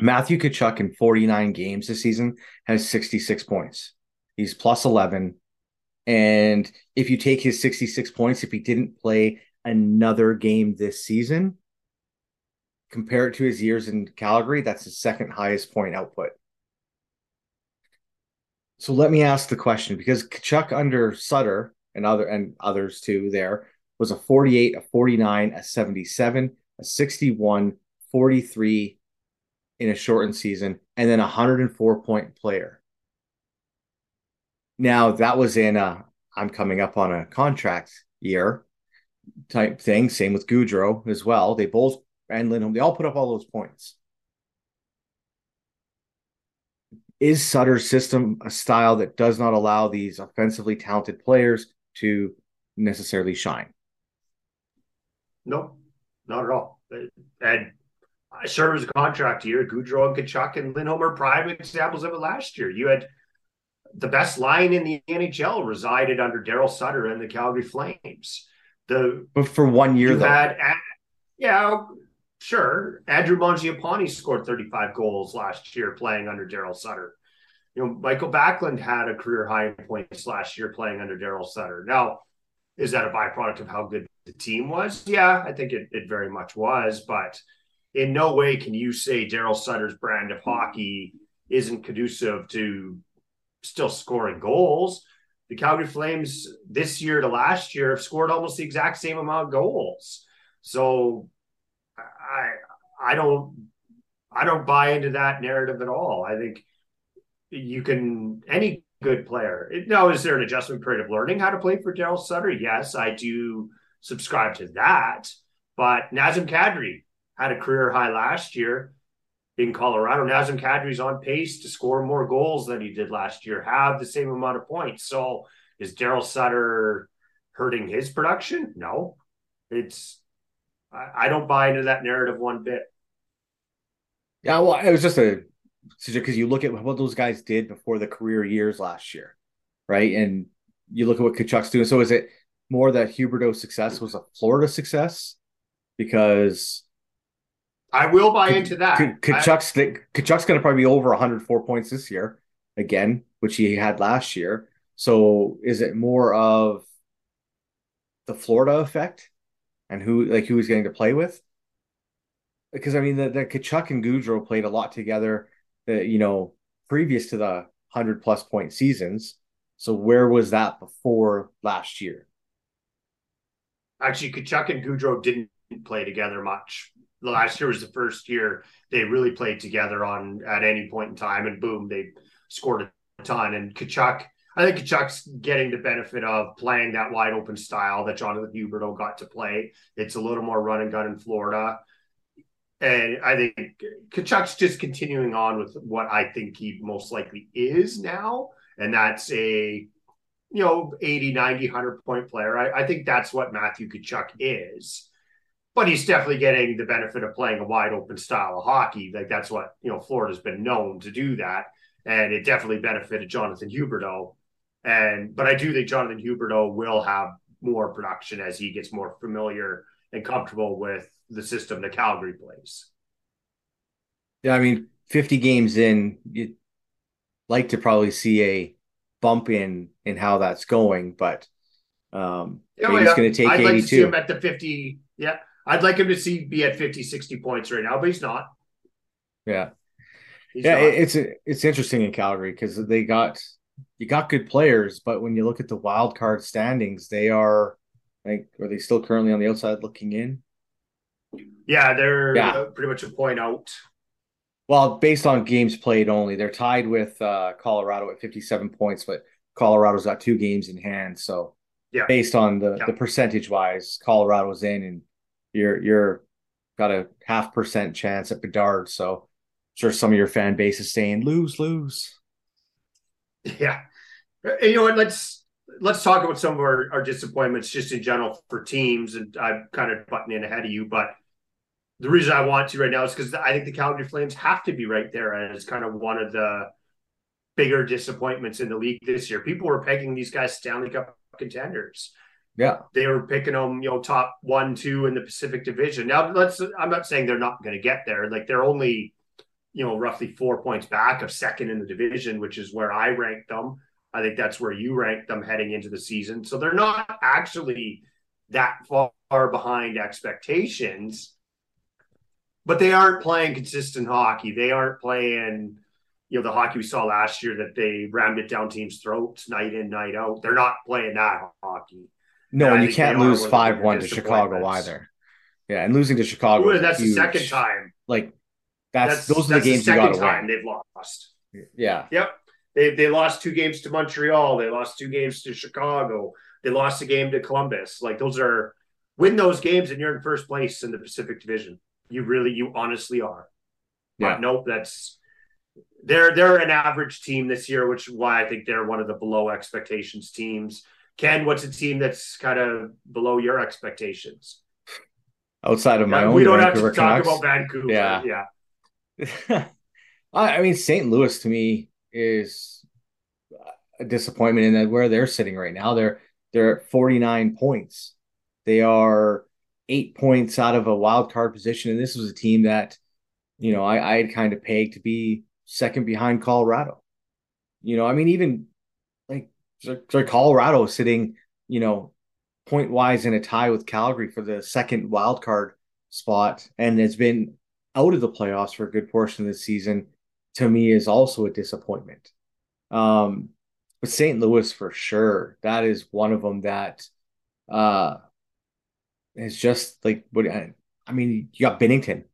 Matthew Tkachuk in 49 games this season has 66 points. He's plus 11. And if you take his 66 points, if he didn't play another game this season, compare it to his years in Calgary, that's his second highest point output. So let me ask the question because Tkachuk under Sutter and other and others too there was a 48, a 49, a 77, a 61, 43 in a shortened season, and then a 104 point player. Now that was in a I'm coming up on a contract year type thing. Same with Gaudreau as well. They both and Lindholm, they all put up all those points. Is Sutter's system a style that does not allow these offensively talented players to necessarily shine? No, not at all. And I it was a contract year. Gaudreau and Tkachuk and Lindholm are prime examples of it last year. You had the best line in the NHL resided under Daryl Sutter and the Calgary Flames. The but for one year, you though. had yeah, sure. Andrew Mangiapane scored 35 goals last year playing under Daryl Sutter. You know, Michael Backlund had a career high in points last year playing under Daryl Sutter. Now, is that a byproduct of how good the team was? Yeah, I think it, it very much was. But in no way can you say Daryl Sutter's brand of hockey isn't conducive to still scoring goals. The Calgary Flames this year to last year have scored almost the exact same amount of goals. So I I don't I don't buy into that narrative at all. I think you can any good player. Now, is there an adjustment period of learning how to play for Daryl Sutter? Yes, I do subscribe to that. But Nazem Kadri had a career high last year in Colorado. Nazem Kadri's on pace to score more goals than he did last year, have the same amount of points. So is Daryl Sutter hurting his production? No. It's I, I don't buy into that narrative one bit. Yeah, well, it was just a because you look at what those guys did before the career years last year, right? And you look at what Tkachuk's doing. So is it more that Huberdeau's success was a Florida success? Because I will buy into that. Tkachuk's Tkachuk's going to probably be over 104 points this year again, which he had last year. So is it more of the Florida effect and who like who he's getting to play with? Because I mean the, the Tkachuk and Gaudreau played a lot together that you know previous to the hundred plus point seasons. So where was that before last year? Actually, Tkachuk and Gaudreau didn't play together much. Last year was the first year they really played together on at any point in time, and boom, they scored a ton. And Tkachuk, I think Tkachuk's getting the benefit of playing that wide open style that Jonathan Huberdeau got to play. It's a little more run and gun in Florida. And I think Tkachuk's just continuing on with what I think he most likely is now. And that's a, you know, 80, 90, 100 point player. I, I think that's what Matthew Tkachuk is. But he's definitely getting the benefit of playing a wide open style of hockey. Like that's what, you know, Florida's been known to do that. And it definitely benefited Jonathan Huberdeau. And, but I do think Jonathan Huberdeau will have more production as he gets more familiar and comfortable with the system that Calgary plays. Yeah, I mean, 50 games in, you'd like to probably see a bump in in how that's going, but um oh, yeah, it's going to take I'd 82. like to see him at the 50. Yeah. I'd like him to see be at 50, 60 points right now, but he's not. Yeah. He's yeah, not. it's it's interesting in Calgary because they got you got good players, but when you look at the wild card standings, they are like are they still currently on the outside looking in? Yeah, they're yeah. pretty much a point out. Well, based on games played only, they're tied with uh, Colorado at 57 points, but Colorado's got two games in hand. So, yeah, based on the yeah. the percentage wise, Colorado's in, and you're you're got a half percent chance at Bedard. So, I'm sure some of your fan base is saying lose, lose. Yeah, you know what? Let's let's talk about some of our, our disappointments just in general for teams. And I'm kind of butting in ahead of you, but the reason I want to right now is because I think the Calgary Flames have to be right there as kind of one of the bigger disappointments in the league this year. People were pegging these guys Stanley Cup contenders. Yeah. They were picking them, you know, top one, two in the Pacific Division. Now, let's, I'm not saying they're not going to get there. Like they're only, you know, roughly four points back of second in the division, which is where I ranked them. I think that's where you ranked them heading into the season. So they're not actually that far behind expectations, but they aren't playing consistent hockey. They aren't playing, you know, the hockey we saw last year that they rammed it down teams' throats night in, night out. They're not playing that hockey. No, and, and you can't lose five one to Chicago either. Yeah, and losing to Chicago. Ooh, that's huge. the second time. Like that's, that's those are the games the second you got time win. they've lost. Yeah. Yep. They they lost two games to Montreal. They lost two games to Chicago. They lost a game to Columbus. Like those are win those games and you're in first place in the Pacific Division. You really, you honestly are. Yeah. But nope, that's they're they're an average team this year, which is why I think they're one of the below expectations teams. Ken, what's a team that's kind of below your expectations? Outside of my yeah, own, we don't Vancouver have to Canucks. talk about Vancouver. Yeah, yeah. [laughs] I mean, St. Louis to me is a disappointment in that where they're sitting right now. They're they're at 49 points. They are eight points out of a wild card position. And this was a team that, you know, I, I had kind of pegged to be second behind Colorado. You know, I mean, even like sorry, Colorado sitting, you know, point wise in a tie with Calgary for the second wild card spot and has been out of the playoffs for a good portion of the season to me is also a disappointment. Um, but St. Louis for sure, that is one of them that uh is just like what I, mean, you got Binnington.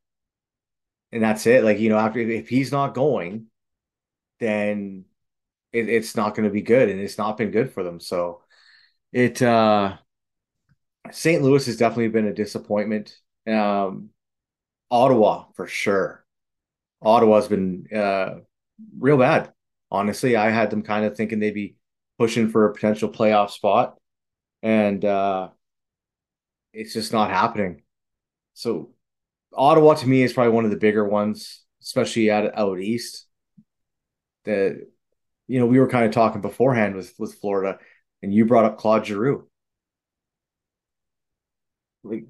And that's it. Like, you know, after if he's not going, then it, it's not going to be good. And it's not been good for them. So it uh St. Louis has definitely been a disappointment. Um Ottawa for sure. Ottawa's been uh, real bad. Honestly, I had them kind of thinking they'd be pushing for a potential playoff spot, and uh, it's just not happening. So, Ottawa to me is probably one of the bigger ones, especially out out east. That you know we were kind of talking beforehand with with Florida, and you brought up Claude Giroux. Like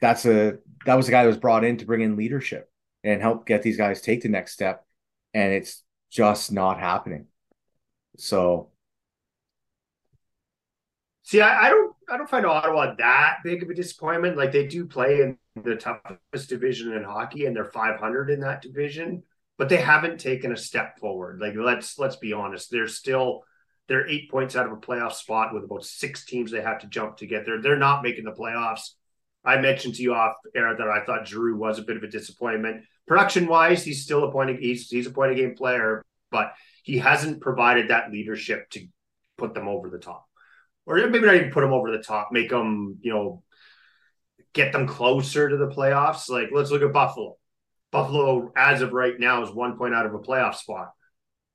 that's a that was the guy that was brought in to bring in leadership and help get these guys take the next step. And it's just not happening. So see, I, I don't I don't find Ottawa that big of a disappointment. Like they do play in the toughest division in hockey and they're 500 in that division, but they haven't taken a step forward. Like let's let's be honest, they're still they're eight points out of a playoff spot with about six teams they have to jump to get there. They're not making the playoffs. I mentioned to you off air that I thought Giroux was a bit of a disappointment. Production wise, he's still a point he's he's a point of game player, but he hasn't provided that leadership to put them over the top, or maybe not even put them over the top, make them you know get them closer to the playoffs. Like let's look at Buffalo. Buffalo, as of right now, is one point out of a playoff spot.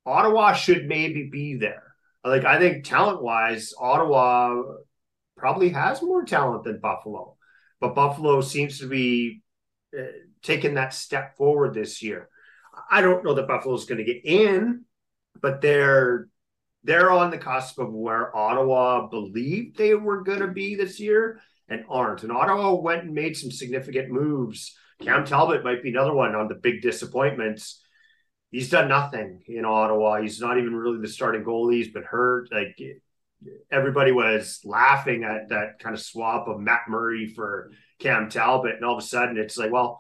Ottawa should maybe be there. Like I think talent wise, Ottawa probably has more talent than Buffalo but Buffalo seems to be uh, taking that step forward this year. I don't know that Buffalo's going to get in, but they're they're on the cusp of where Ottawa believed they were going to be this year and aren't. And Ottawa went and made some significant moves. Cam Talbot might be another one on the big disappointments. He's done nothing in Ottawa. He's not even really the starting goalie. He's been hurt. Like everybody was laughing at that kind of swap of Matt Murray for Cam Talbot. And all of a sudden it's like, well,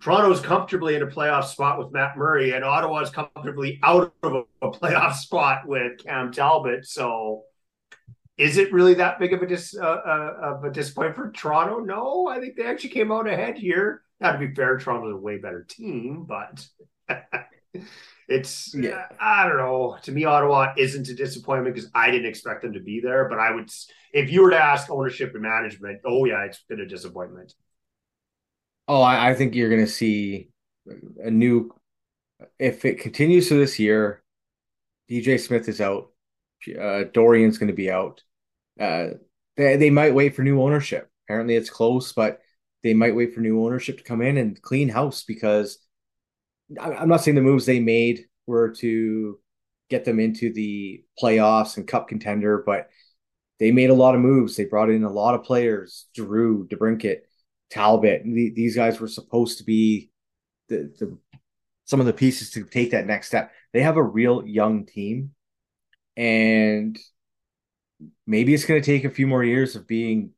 Toronto's comfortably in a playoff spot with Matt Murray, and Ottawa's comfortably out of a, playoff spot with Cam Talbot. So is it really that big of a, dis, uh, uh, of a disappointment for Toronto? No, I think they actually came out ahead here. Now, to be fair, Toronto's a way better team, but [laughs] it's yeah. I don't know. To me, Ottawa isn't a disappointment because I didn't expect them to be there. But I would, if you were to ask ownership and management, oh yeah, it's been a disappointment. Oh, I, I think you're going to see a new. If it continues to this year, DJ Smith is out. uh, Dorion's going to be out. Uh, they, they might wait for new ownership. Apparently, it's close, but they might wait for new ownership to come in and clean house because I'm not saying the moves they made were to get them into the playoffs and cup contender, but they made a lot of moves. They brought in a lot of players, Giroux, DeBrincat, Talbot. these guys were supposed to be the, the some of the pieces to take that next step. They have a real young team, and maybe it's going to take a few more years of being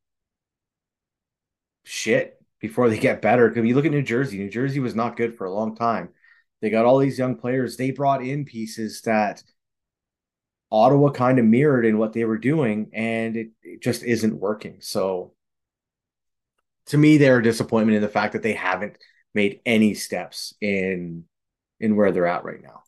shit before they get better. Because you look at New Jersey, New Jersey was not good for a long time. They got all these young players. They brought in pieces that Ottawa kind of mirrored in what they were doing, and it, it just isn't working. So, to me, they're a disappointment in the fact that they haven't made any steps in in where they're at right now.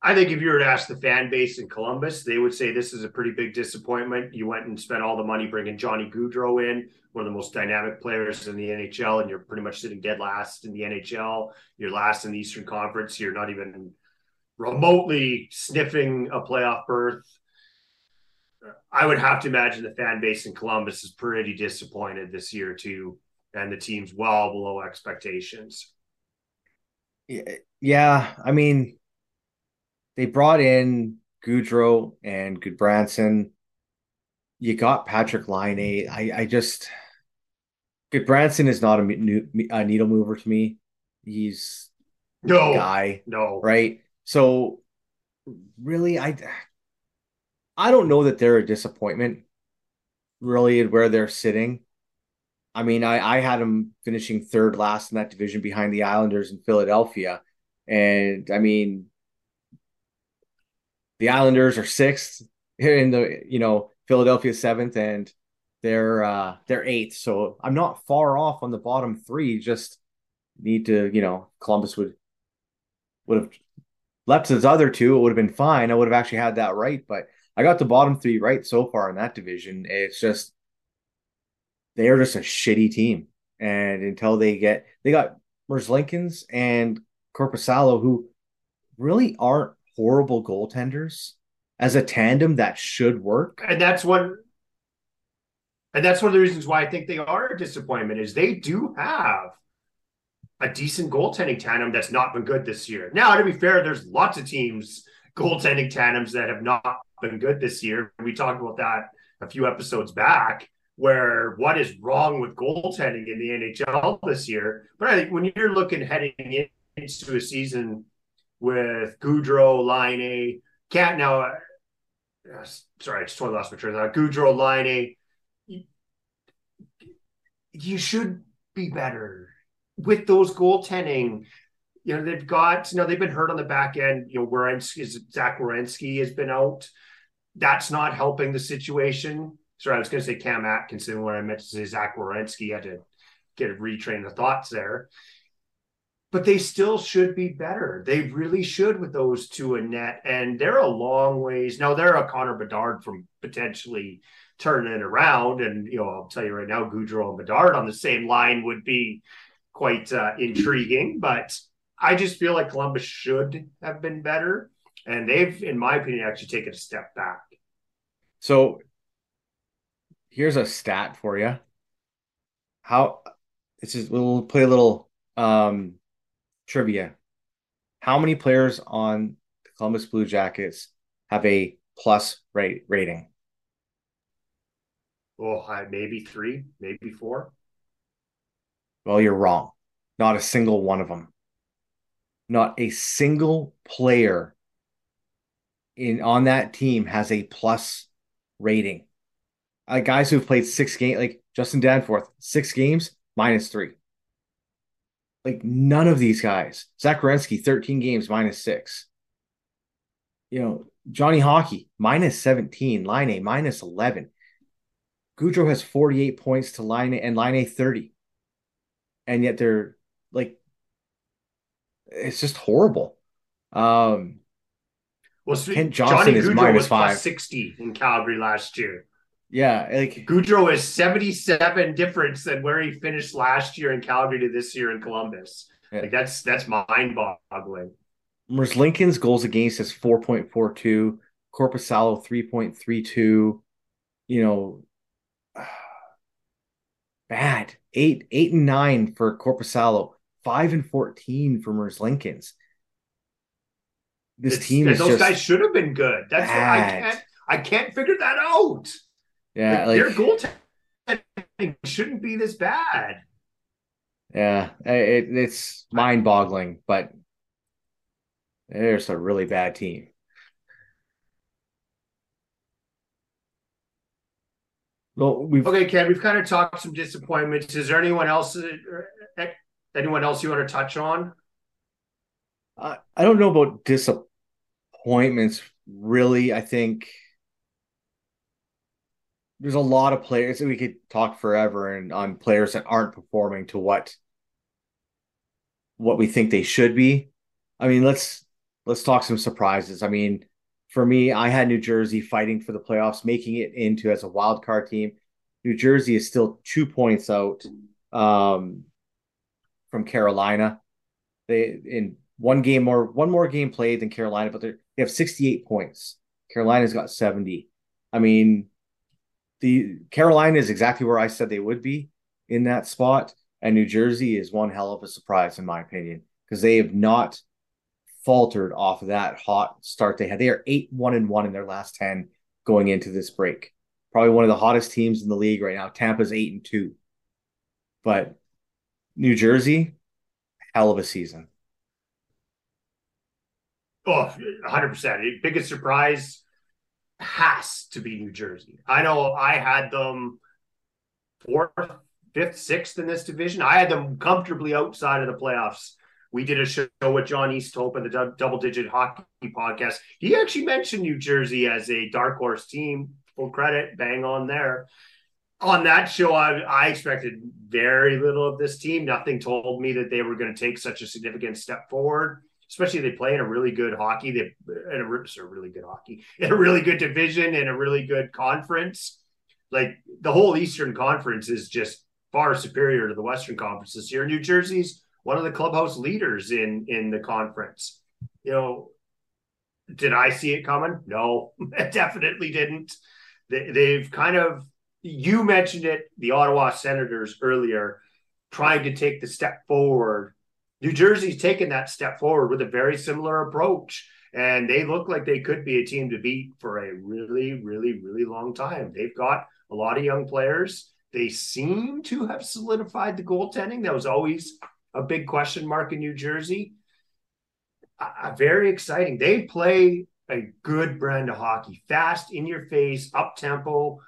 I think if you were to ask the fan base in Columbus, they would say this is a pretty big disappointment. You went and spent all the money bringing Johnny Gaudreau in, one of the most dynamic players in the NHL, and you're pretty much sitting dead last in the NHL. You're last in the Eastern Conference. You're not even remotely sniffing a playoff berth. I would have to imagine the fan base in Columbus is pretty disappointed this year too, and the team's well below expectations. Yeah, I mean, they brought in Gaudreau and Gudbranson. You got Patrick Laine. I, I just Gudbranson is not a, a needle mover to me. He's no guy, no right. So really, I I don't know that they're a disappointment. Really, at where they're sitting. I mean, I I had them finishing third last in that division behind the Islanders in Philadelphia, and I mean the Islanders are sixth in the you know Philadelphia seventh, and they're uh they're eighth. So I'm not far off on the bottom three. Just need to you know Columbus would would have left his other two. It would have been fine. I would have actually had that right, but I got the bottom three right so far in that division. It's just they are just a shitty team, and until they get they got Merzlikins and Korpisalo who really aren't horrible goaltenders as a tandem that should work. And that's one and that's one of the reasons why I think they are a disappointment is they do have a decent goaltending tandem that's not been good this year. Now, to be fair, there's lots of teams goaltending tandems that have not been good this year. We talked about that a few episodes back where what is wrong with goaltending in the NHL this year. But I think when you're looking heading into a season with Gaudreau, Laine, Cat now. Uh, sorry, I just totally lost my train of thought. Gaudreau, Laine. You, you should be better with those goaltending. You know they've got. You know they've been hurt on the back end. You know Werenski, Zach Werenski has been out. That's not helping the situation. Sorry, I was going to say Cam Atkinson when I meant to say Zach Werenski. I had to get a retrain the thoughts there but they still should be better. They really should with those two in net. And they're a long ways. Now they're a Connor Bedard from potentially turning it around. And, you know, I'll tell you right now, Gaudreau and Bedard on the same line would be quite uh, intriguing. But I just feel like Columbus should have been better. And they've, in my opinion, actually taken a step back. So here's a stat for you. How this is we'll play a little um trivia. How many players on the Columbus Blue Jackets have a plus rate rating? Oh, maybe three, maybe four. Well, you're wrong. Not a single one of them. Not a single player in on that team has a plus rating. Uh, guys who've played six games, like Justin Danforth, six games minus three. Like none of these guys. Zach Werenski, 13 games, minus six. You know, Johnny Hockey, minus 17. Laine, minus 11. Gaudreau has 48 points to Laine and Laine 30. And yet they're like, it's just horrible. Um, well, Kent Johnson Johnny is was minus five. 60 in Calgary last year. Yeah, like Gaudreau is 77 difference than where he finished last year in Calgary to this year in Columbus. Yeah. Like that's that's mind boggling. Merzlikins goals against is 4.42, Korpisalo 3.32. You know, [sighs] bad. Eight, eight and nine for Korpisalo, five and 14 for Merzlikins. This It's- team is those just guys should have been good. That's I can't. I can't figure that out. Yeah, Like, like their goaltending shouldn't be this bad. yeah, it, it's mind-boggling, but there's a really bad team. Well, we've Okay, Ken, we've kind of talked some disappointments. Is there anyone else? uh, Anyone else you want to touch on? I, I don't know about disappointments really. I think there's a lot of players that we could talk forever and on players that aren't performing to what what we think they should be. I mean, let's let's talk some surprises. I mean, for me, I had New Jersey fighting for the playoffs, making it into as a wild card team. New Jersey is still two points out um, from Carolina. They in one game more, one more game played than Carolina, but they they have 68 points. Carolina's got 70. I mean, the Carolina is exactly where I said they would be in that spot, and New Jersey is one hell of a surprise in my opinion because they have not faltered off of that hot start they had. They are eight one and one in their last 10 going into this break. Probably one of the hottest teams in the league right now. Tampa's eight and two, but New Jersey, hell of a season. Oh, 100%. Biggest surprise has to be New Jersey. I know I had them fourth, fifth, sixth in this division. I had them comfortably outside of the playoffs. We did a show with John Easthope and the Double Digit Hockey Podcast. He actually mentioned New Jersey as a dark horse team. Full credit, bang on there. On that show, I, I expected very little of this team. Nothing told me that they were going to take such a significant step forward especially they play in a really good hockey. They in a, really good hockey [laughs] in a really good division in a really good conference. Like the whole Eastern Conference is just far superior to the Western Conference this year. New Jersey's one of the clubhouse leaders in in the conference. You know, did I see it coming? No, [laughs] definitely didn't. They, they've kind of you mentioned it, the Ottawa Senators earlier, trying to take the step forward New Jersey's taken that step forward with a very similar approach, and they look like they could be a team to beat for a really, really, really long time. They've got a lot of young players. They seem to have solidified the goaltending. That was always a big question mark in New Jersey. Uh, very exciting. They play a good brand of hockey, fast, in your face, up tempo,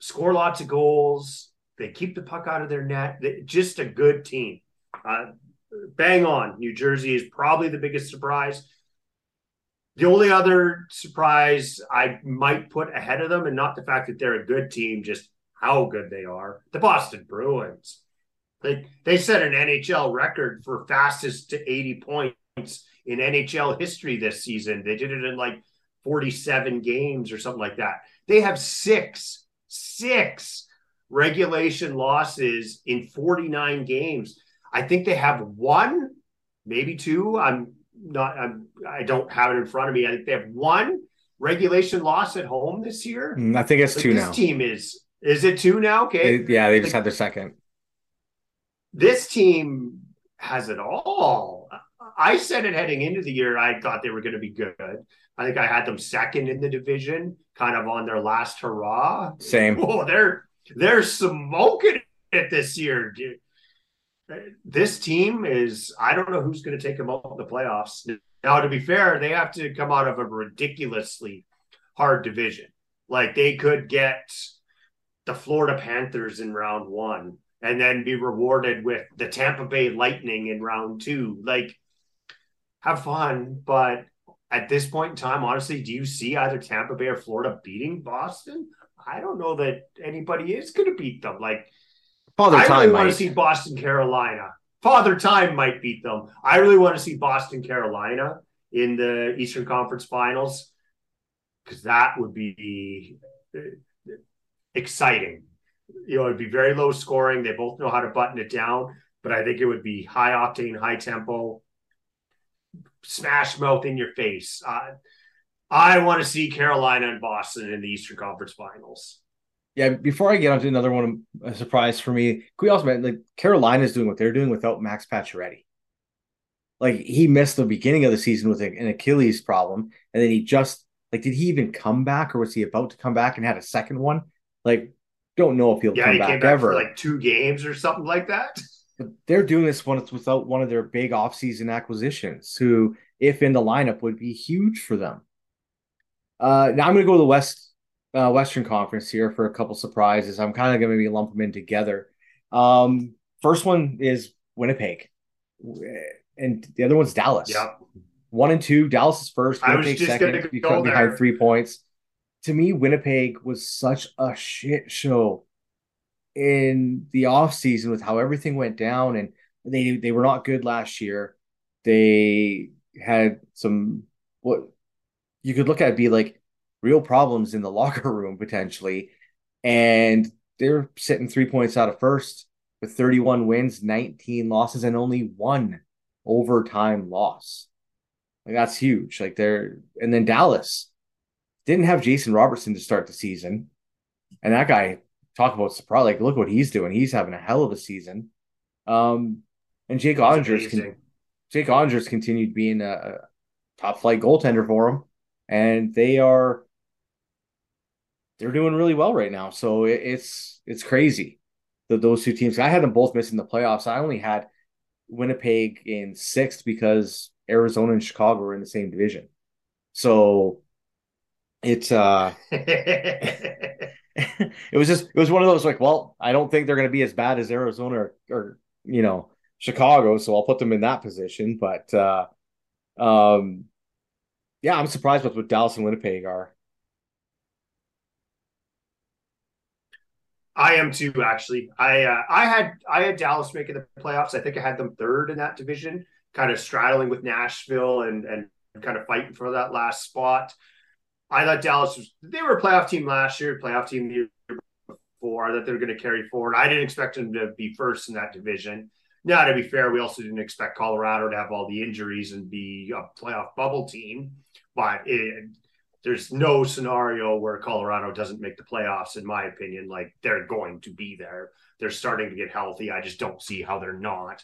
score lots of goals. They keep the puck out of their net. They, just a good team. Uh, bang on. New Jersey is probably the biggest surprise. The only other surprise I might put ahead of them, and not the fact that they're a good team, just how good they are, the Boston Bruins. They they set an NHL record for fastest to 80 points in NHL history this season. They did it in like 47 games or something like that. They have six, six regulation losses in 49 games. I think they have one, maybe two. I'm not. I'm. I don't have it in front of me. I think they have one regulation loss at home this year. Mm, I think it's Like, two this now. team is. Is it two now? Okay. They- yeah, they just Like- had their second. this team has it all. I said it heading into the year. I thought they were going to be good. I think I had them second in the division, kind of on their last hurrah. Same. Oh, they're they're smoking it this year, dude. This team is. I don't know who's going to take them out in the playoffs. Now, to be fair, they have to come out of a ridiculously hard division. Like they could get the Florida Panthers in round one and then be rewarded with the Tampa Bay Lightning in round two. Like, have fun. But at this point in time, honestly, do you see either Tampa Bay or Florida beating Boston? I don't know that anybody is going to beat them. Like, Father I time, really want to see Boston, Carolina. Father Time might beat them. I really want to see Boston, Carolina in the Eastern Conference Finals because that would be uh, exciting. You know, it'd be very low scoring. They both know how to button it down, but I think it would be high octane, high tempo. smash mouth in your face. Uh, I want to see Carolina and Boston in the Eastern Conference Finals. Yeah, before I get on to another one, a surprise for me. We also mention like Carolina's doing what they're doing without Max Pacioretty? Like he missed the beginning of the season with an Achilles problem, and then he just like did he even come back or was he about to come back and had a second one? Like, don't know if he'll yeah, come he back, back ever. like two games or something like that. But they're doing this when it's without one of their big offseason acquisitions, who, if in the lineup, would be huge for them. Uh, now I'm going to go to the West uh, Western Conference here for a couple surprises. I'm kind of going to maybe lump them in together. Um, first one is Winnipeg, and the other one's Dallas. Yep. One and two. Dallas is first. Winnipeg second. go behind three points. To me, Winnipeg was such a shit show in the offseason with how everything went down and they they were not good last year. They had some what you could look at be like real problems in the [laughs] locker room potentially. And they're sitting three points out of first with 31 wins, 19 losses, and only one overtime loss. Like that's huge. Like they're and then Dallas didn't have Jason Robertson to start the season. And that guy talk about surprise. Like, look what he's doing. He's having a hell of a season. Um, and Jake It's con- Jake Oettinger's continued being a, a top flight goaltender for him, and they are they're doing really well right now. So it, it's it's crazy that those two teams. I had them both missing the playoffs. I only had Winnipeg in sixth because Arizona and Chicago were in the same division. So it's uh [laughs] it was just it was one of those like, well, I don't think they're going to be as bad as Arizona or, or you know Chicago, so I'll put them in that position. But uh, um, yeah, I'm surprised with what Dallas and Winnipeg are. I am too, actually. I uh, I had I had Dallas making the playoffs. I think I had them third in that division, kind of straddling with Nashville and and kind of fighting for that last spot. I thought Dallas was they were a playoff team last year, playoff team the year before. that they were going to carry forward. I didn't expect them to be first in that division. Now, to be fair, we also didn't expect Colorado to have all the injuries and be a playoff bubble team. But it, there's no scenario where Colorado doesn't make the playoffs, in my opinion. Like they're going to be there. They're starting to get healthy. I just don't see how they're not.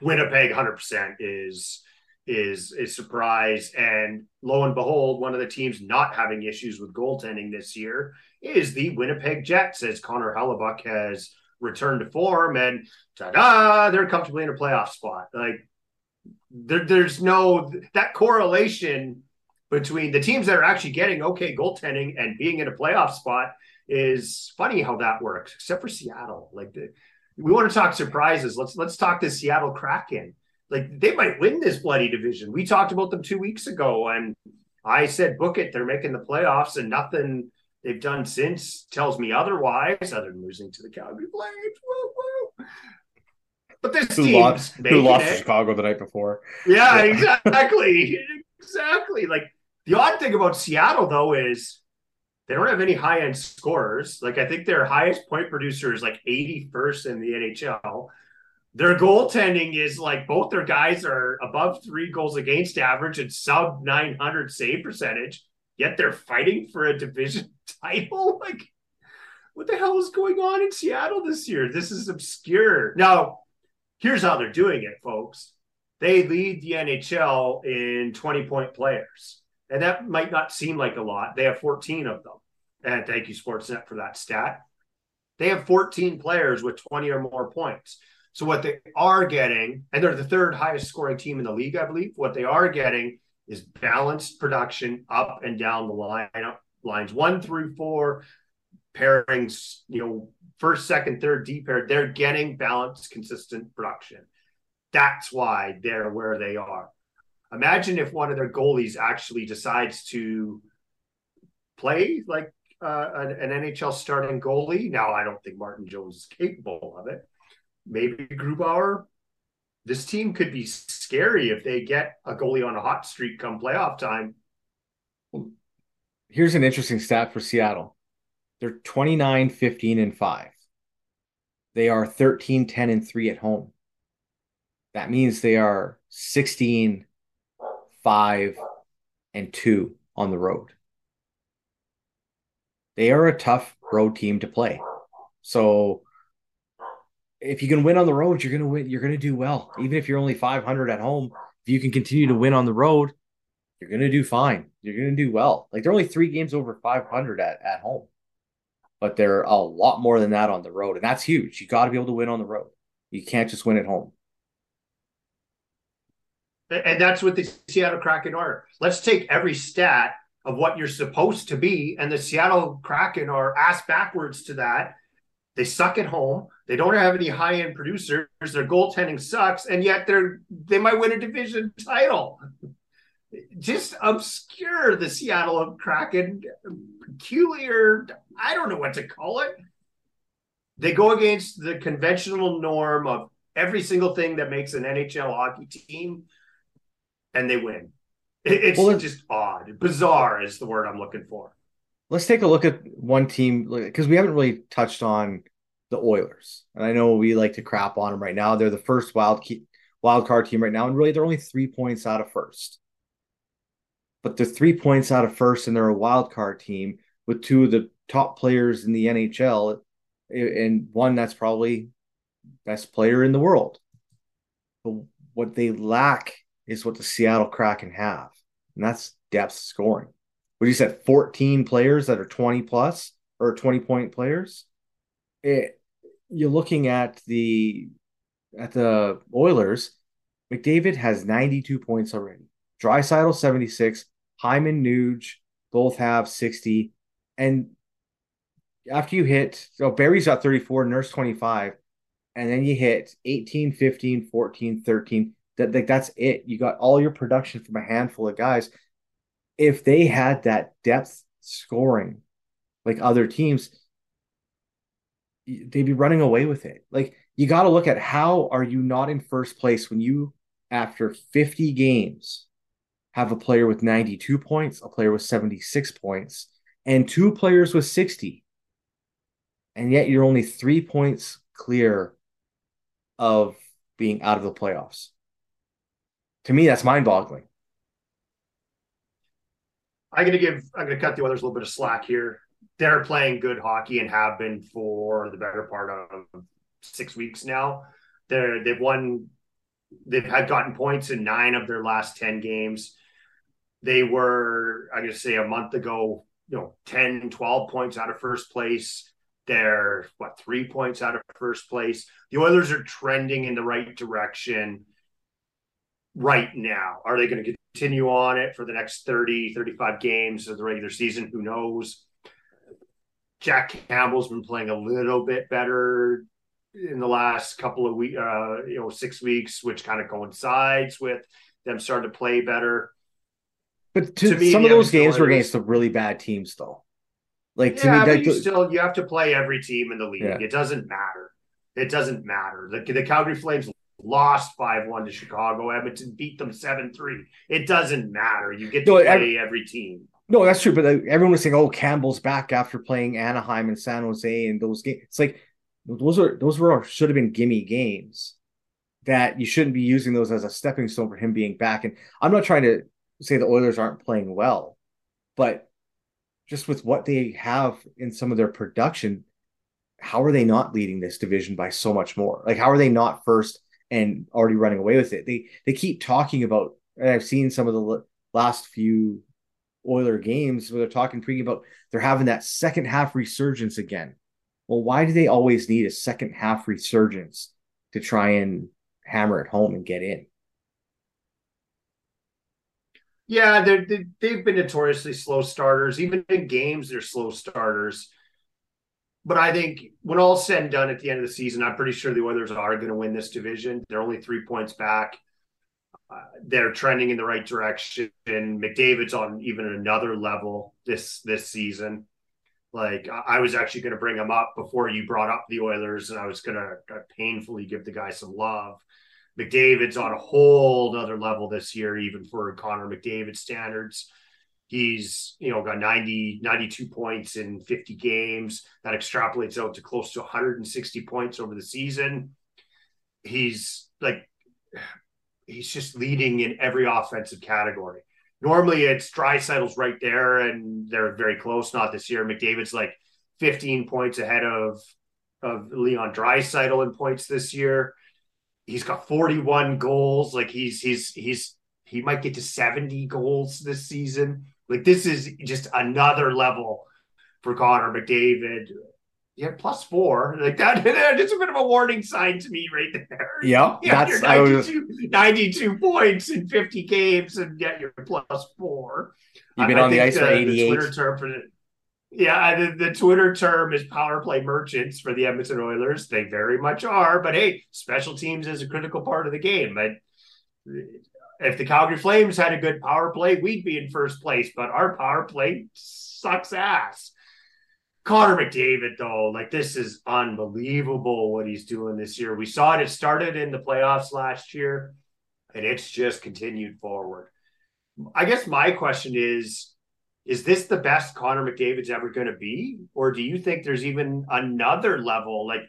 Winnipeg, 100% is is a surprise. And lo and behold, one of the teams not having issues with goaltending this year is the Winnipeg Jets, as Connor Hellebuyck has returned to form, and ta-da, they're comfortably in a playoff spot. Like there, there's no that correlation between the teams that are actually getting okay goaltending and being in a playoff spot is funny how that works, except for Seattle. Like the, we want to talk surprises. Let's let's talk the Seattle Kraken. Like they might win this bloody division. We talked about them two weeks ago, and I said book it. They're making the playoffs, and nothing they've done since tells me otherwise, other than losing to the Calgary Flames. Woo, woo. But this Who team's lost? Who lost to. Chicago the night before? Yeah, Yeah. exactly. [laughs] exactly. Like the odd thing about Seattle though is they don't have any high end scorers. Like I think their highest point producer is like 81st in the NHL. Their goaltending is like both their guys are above three goals against average and sub 900 save percentage, yet they're fighting for a division [laughs] title. Like, what the hell is going on in Seattle this year? This is obscure. Now, here's how they're doing it, folks they lead the NHL in 20 point players. And that might not seem like a lot. They have 14 of them. And thank you, Sportsnet, for that stat. They have 14 players with 20 or more points. So what they are getting, and they're the third highest scoring team in the league, I believe. What they are getting is balanced production up and down the line, lines one through four, pairings, you know, first, second, third, D pair. They're getting balanced, consistent production. That's why they're where they are. Imagine if one of their goalies actually decides to play like uh, an, an NHL starting goalie. Now, I don't think Martin Jones is capable of it. Maybe Grubauer. This team could be scary if they get a goalie on a hot streak come playoff time. Here's an interesting stat for Seattle. They're 29, 15, and 5. They are 13, 10, and 3 at home. That means they are 16, five, and two on the road. They are a tough road team to play. So if you can win on the road, you're gonna win. You're gonna do well, even if you're only 500 at home. If you can continue to win on the road, you're gonna do fine. You're gonna do well. Like they're only three games over 500 at at home, but they're a lot more than that on the road, and that's huge. You got to be able to win on the road. You can't just win at home. And that's what the Seattle Kraken are. Let's take every stat of what you're supposed to be, and the Seattle Kraken are ass backwards to that. They suck at home. They don't have any high end producers. Their goaltending sucks, and yet they're they might win a division title. Just obscure the Seattle Kraken, peculiar. I don't know what to call it. They go against the conventional norm of every single thing that makes an NHL hockey team and they win. it's well, just odd. Bizarre is the word I'm looking for. Let's take a look at one team because we haven't really touched on the Oilers. And I know we like to crap on them right now. They're the first wild key, wild card team right now, and really they're only three points out of first. But they're three points out of first, and they're a wild card team with two of the top players in the NHL, and one that's probably best player in the world. But what they lack is what the Seattle Kraken have, and that's depth scoring. What you said, 14 players that are 20 plus or 20 point players. It, you're looking at the at the Oilers. McDavid has 92 points already. Draisaitl 76, Hyman Nuge both have 60. And after you hit, so Barrie's got 34, Nurse 25, and then you hit 18, 15, 14, 13. That like that's it. You got all your production from a handful of guys. If they had that depth scoring like other teams, they'd be running away with it. Like you got to look at how are you not in first place when you after 50 games have a player with 92 points, a player with 76 points, and two players with 60. And yet you're only 3 points clear of being out of the playoffs to me, that's mind boggling. I'm going to give, I'm going to cut the Oilers a little bit of slack here. They're playing good hockey and have been for the better part of six weeks now. They're, they've won, they've had gotten points in nine of their last 10 games. They were, I'm going to say a month ago, you know, 10, 12 points out of first place. They're what, three points out of first place. The Oilers are trending in the right direction right now. Are they going to continue on it for the next 30, 35 games of the regular season? Who knows? Jack Campbell's been playing a little bit better in the last couple of weeks, uh, you know, six weeks, which kind of coincides with them starting to play better. But to, to me, some of those games were against the really bad teams, though. Like to me, but you still you have to play every team in the league. Yeah. It doesn't matter. It doesn't matter. The, the Calgary Flames lost 5-1 to Chicago. Edmonton beat them 7-3. It doesn't matter. You get to no, play every, every team. No, that's true. But everyone was saying, "Oh, Campbell's back after playing Anaheim and San Jose and those games." It's like those are those were should have been gimme games that you shouldn't be using those as a stepping stone for him being back. And I'm not trying to say the Oilers aren't playing well, but just with what they have in some of their production, how are they not leading this division by so much more? Like, how are they not first and already running away with it. They they keep talking about. I've seen some of the last few Oiler games where they're talking pre about they're having that second half resurgence again. Well, why do they always need a second half resurgence to try and hammer it home and get in? Yeah, they they've been notoriously slow starters. Even in games, they're slow starters but I think when all's said and done at the end of the season, I'm pretty sure the Oilers are going to win this division. They're only three points back. Uh, they're trending in the right direction. McDavid's on even another level this this season. Like I was actually going to bring him up before you brought up the Oilers, and I was going to uh, painfully give the guy some love. McDavid's on a whole other level this year, even for Connor McDavid standards. He's, you know, got 90, 92 points in 50 games. That extrapolates out to close to 160 points over the season. He's like, he's just leading in every offensive category. Normally it's Draisaitl's right there and they're very close. Not this year. McDavid's like 15 points ahead of of Leon Draisaitl in points this year. He's got 41 goals. Like he's he's he's he might get to 70 goals this season. Like this is just another level for Connor McDavid. Yeah, plus four. Like that, [laughs] it's a bit of a warning sign to me right there. Yep. Yeah, that's you're I was 92, 92 points in 50 games and get your plus four. you've been I- I on the think ice for the 88. Twitter term for the, yeah, the, the Twitter term is power play merchants for the Edmonton Oilers. They very much are, but hey, special teams is a critical part of the game. But if the Calgary Flames had a good power play, we'd be in first place. But our power play sucks ass. Connor McDavid, though, like this is unbelievable what he's doing this year. We saw it, it started in the playoffs last year, and it's just continued forward. I guess my question is is this the best Connor McDavid's ever going to be? Or do you think there's even another level? Like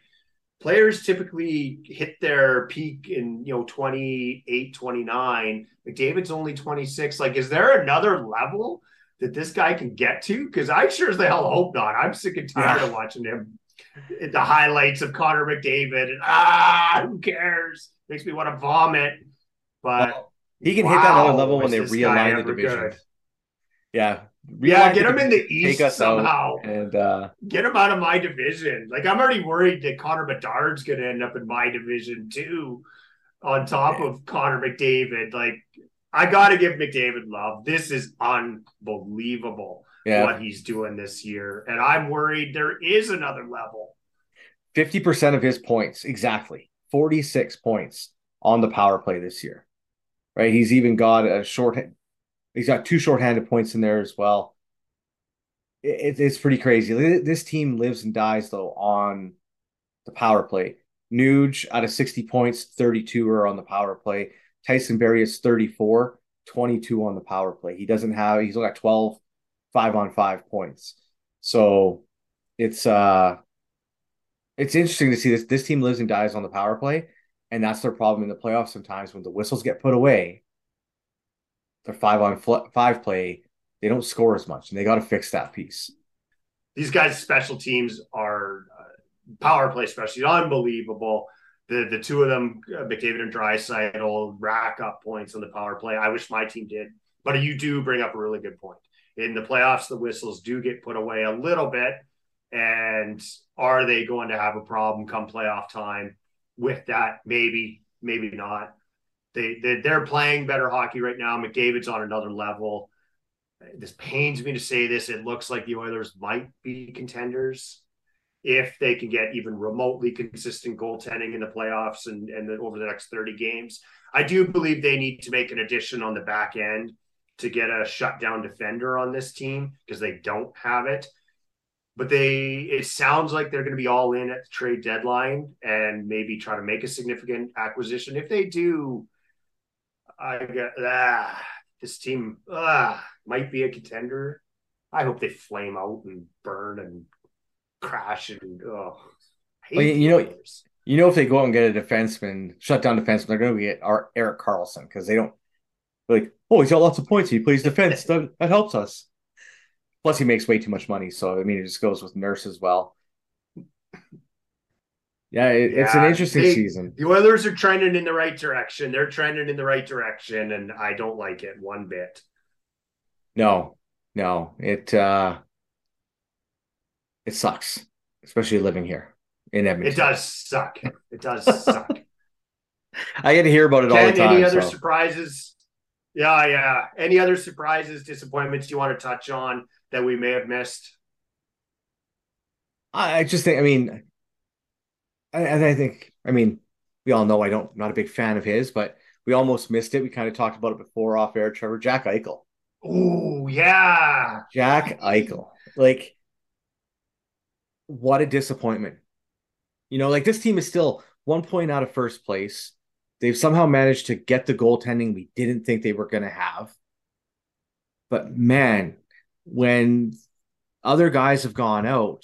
players typically hit their peak in, you know, 28, 29. McDavid's only 26. Like, is there another level that this guy can get to? Because I sure as the hell hope not. I'm sick and tired Yeah. of watching him. The highlights of Connor McDavid and ah, who cares? Makes me want to vomit. But Well, he can hit that other level when they realign the division. good. Yeah. Yeah, get him in the East take us out, somehow. and uh Get him out of my division. Like I'm already worried that Connor Bedard's going to end up in my division too, on top of Connor McDavid. Like I got to give McDavid love. This is unbelievable yeah, what he's doing this year, and I'm worried there is another level. 50% of his points, exactly 46 points on the power play this year. Right? He's even got a short he's got two shorthanded points in there as well. It, it's pretty crazy. This team lives and dies though on the power play. Nuge out of 60 points, 32 are on the power play. Tyson Barrie is 34, 22 on the power play. He doesn't have he's only got 12 five on five points. So it's uh it's interesting to see this this team lives and dies on the power play, and that's their problem in the playoffs. Sometimes when the whistles get put away, their five on fl- five play, they don't score as much, and they got to fix that piece. These guys' special teams are uh, power play, especially unbelievable. The the two of them, uh, McDavid and Draisaitl, rack up points on the power play. I wish my team did, but you do bring up a really good point. In the playoffs, the whistles do get put away a little bit, and are they going to have a problem come playoff time with that? Maybe, maybe not. They, they they're playing better hockey right now. McDavid's on another level. This pains me to say this. It looks like the Oilers might be contenders if they can get even remotely consistent goaltending in the playoffs and, and then over the next 30 games. I do believe they need to make an addition on the back end to get a shutdown defender on this team because they don't have it. But they, it sounds like they're going to be all in at the trade deadline and maybe try to make a significant acquisition. If they do, I get ah, this team ah, might be a contender. I hope they flame out and burn and crash and oh, Well, you- know- You know, if they go out and get a defenseman, shut down defenseman, they're going to get our Erik Karlsson because they don't like. Oh, he's got lots of points. He plays defense. that, [laughs] that helps us. Plus, he makes way too much money. So I mean, it just goes with Nurse as well. Yeah, it, it's an interesting they- season. The Oilers are trending in the right direction. They're trending in the right direction, and I don't like it one bit. No, no, it uh, it sucks, especially living here in Edmonton. It does suck. It does [laughs] suck. I get to hear about it all the time. any other so. surprises? Yeah, yeah. Any other surprises, disappointments you want to touch on that we may have missed? I just think, I mean, I, I think, I mean, we all know I don't, not a big fan of his, but we almost missed it. We kind of talked about it before off air. Trevor Jack Eichel, Oh, yeah. Jack Eichel, like, what a disappointment. You know, like this team is still one point out of first place. They've somehow managed to get the goaltending we didn't think they were going to have. But man, when other guys have gone out,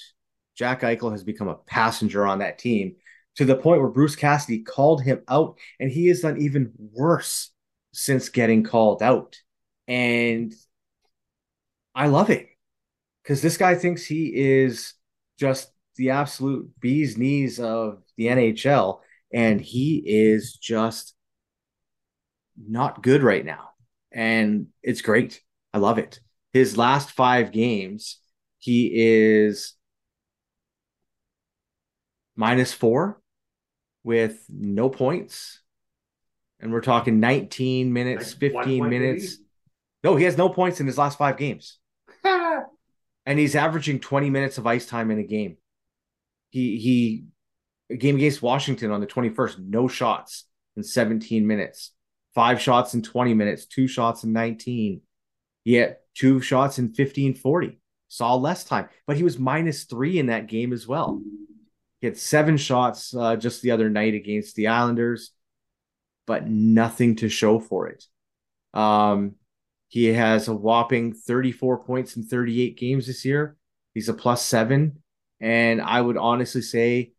Jack Eichel has become a passenger on that team. to the point where Bruce Cassidy called him out, and he has done even worse since getting called out. And I love it because this guy thinks he is just the absolute bee's knees of the NHL, and he is just not good right now. And it's great. I love it. His last five games, he is minus four with no points. And we're talking 19 minutes, 15 minutes. No, he has no points in his last five games. [laughs] and he's averaging 20 minutes of ice time in a game. He he a game against Washington on the 21st, no shots in 17 minutes, five shots in 20 minutes, two shots in 19. Yet two shots in 15 40. Saw less time, but he was minus three in that game as well. He seven shots uh, just the other night against the Islanders, but nothing to show for it. Um, he has a whopping 34 points in 38 games this year. He's a plus seven. And I would honestly say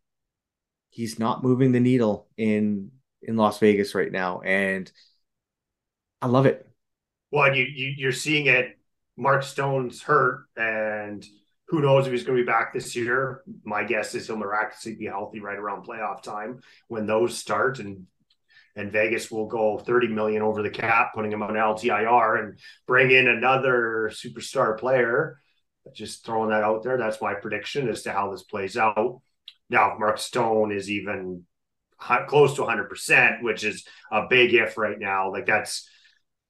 he's not moving the needle in in Las Vegas right now. And I love it. Well, you, you you're seeing it. Mark Stone's hurt, and who knows if he's going to be back this year? My guess is he'll miraculously be healthy right around playoff time when those start, and and Vegas will go 30 million over the cap, putting him on LTIR and bring in another superstar player. Just throwing that out there. That's my prediction as to how this plays out. Now, Mark Stone is even close to 100%, which is a big if right now. Like that's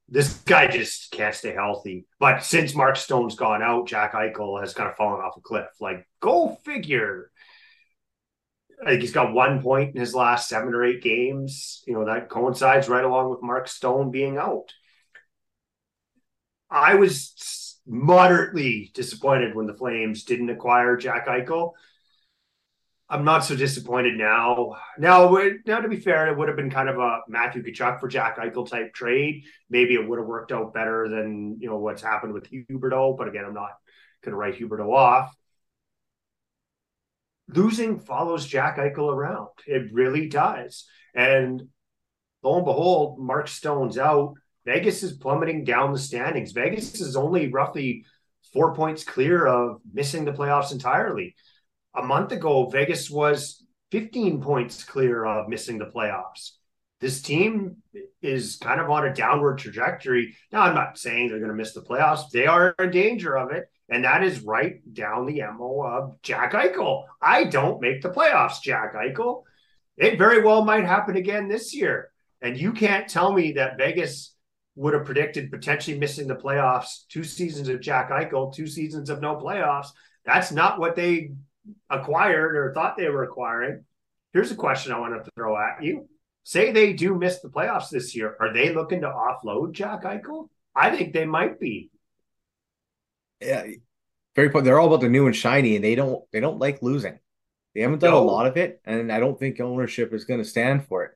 this guy just can't stay healthy. But since Mark Stone's gone out, Jack Eichel has kind of fallen off a cliff. Like, go figure. I think he's got one point in his last seven or eight games. You know, that coincides right along with Mark Stone being out. I was moderately disappointed when the Flames didn't acquire Jack Eichel I'm not so disappointed now. Now, now to be fair, it would have been kind of a Matthew Tkachuk for Jack Eichel type trade. Maybe it would have worked out better than you know what's happened with Huberdeau. But again, I'm not going to write Huberdeau off. Losing follows Jack Eichel around. It really does. And lo and behold, Mark Stone's out. Vegas is plummeting down the standings. Vegas is only roughly four points clear of missing the playoffs entirely a month ago, Vegas was 15 points clear of missing the playoffs. This team is kind of on a downward trajectory. Now, I'm not saying they're going to miss the playoffs. They are in danger of it. And that is right down the MO of Jack Eichel. I don't make the playoffs, Jack Eichel. It very well might happen again this year. And you can't tell me that Vegas would have predicted potentially missing the playoffs two seasons of Jack Eichel, two seasons of no playoffs. That's not what they acquired or thought they were acquiring. Here's a question I want to throw at you. Say they do miss the playoffs this year. Are they looking to offload Jack Eichel? I think they might be. Yeah, very point. They're all about the new and shiny, and they don't they don't like losing. They haven't done no. a lot of it, and I don't think ownership is going to stand for it.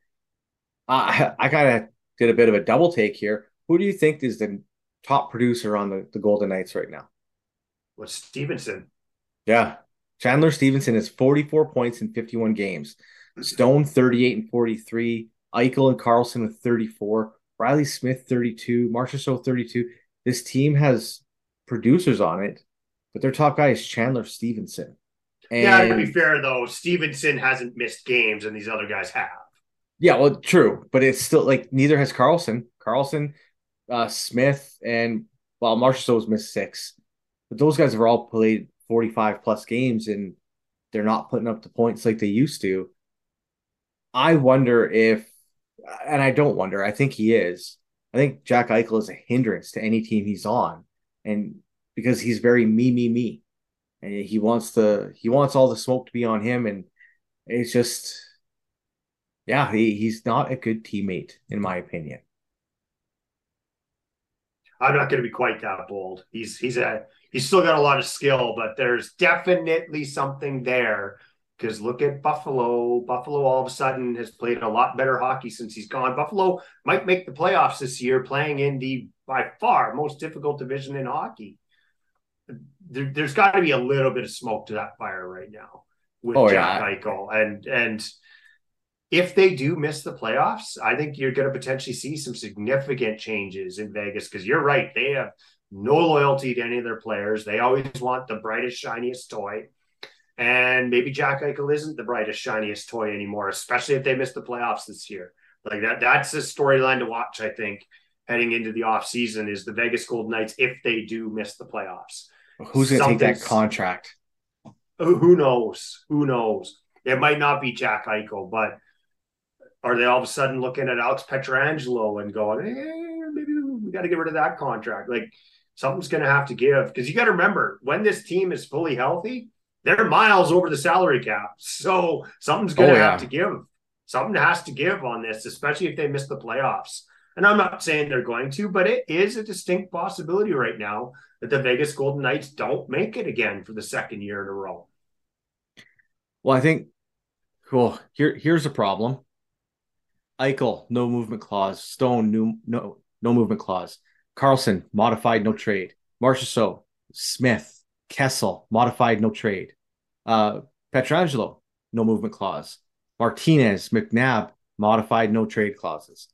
Uh, I kind of did a bit of a double take here. Who do you think is the top producer on the, the Golden Knights right now? Well, Stephenson. Yeah, Chandler Stephenson has 44 points in 51 games. Stone 38 and 43. Eichel and Karlsson with 34. Riley Smith 32. Marchessault 32. This team has producers on it, but their top guy is Chandler Stephenson. And, yeah, to be fair though, Stephenson hasn't missed games, and these other guys have. Yeah, well, true, but it's still like neither has Karlsson. Karlsson, uh, Smith, and well, Marchessault's missed six, but those guys have all played 45 plus games and they're not putting up the points like they used to. I wonder if, and I don't wonder, I think he is. I think Jack Eichel is a hindrance to any team he's on. And because he's very me, me, me. And he wants to, he wants all the smoke to be on him. And it's just, yeah, he, he's not a good teammate, in my opinion. I'm not going to be quite that bold. He's he's a he's still got a lot of skill, but there's definitely something there. Because look at Buffalo. Buffalo all of a sudden has played a lot better hockey since he's gone. Buffalo might make the playoffs this year, playing in the by far most difficult division in hockey. There, has got to be a little bit of smoke to that fire right now with oh, Jack yeah. Eichel, and and if they do miss the playoffs, I think you're going to potentially see some significant changes in Vegas because you're right. They have no loyalty to any of their players. They always want the brightest, shiniest toy. And maybe Jack Eichel isn't the brightest, shiniest toy anymore, especially if they miss the playoffs this year. Like that, that's a storyline to watch, I think, heading into the off season is the Vegas Golden Knights if they do miss the playoffs. Who's going to take that contract? Who knows? Who knows? It might not be Jack Eichel, but are they all of a sudden looking at Alex Pietrangelo and going, eh, maybe we got to get rid of that contract? Like something's going to have to give because you got to remember when this team is fully healthy, they're miles over the salary cap. So something's going to oh, yeah. have to give. Something has to give on this, especially if they miss the playoffs. And I'm not saying they're going to, but it is a distinct possibility right now that the Vegas Golden Knights don't make it again for the second year in a row. Well, I think cool. Here here's a problem. Eichel, no movement clause. Stone, new, no no movement clause. Karlsson, modified, no trade. Marchessault, Smith, Kessel, modified, no trade. Uh, Pietrangelo, no movement clause. Martinez, McNabb, modified, no trade clauses.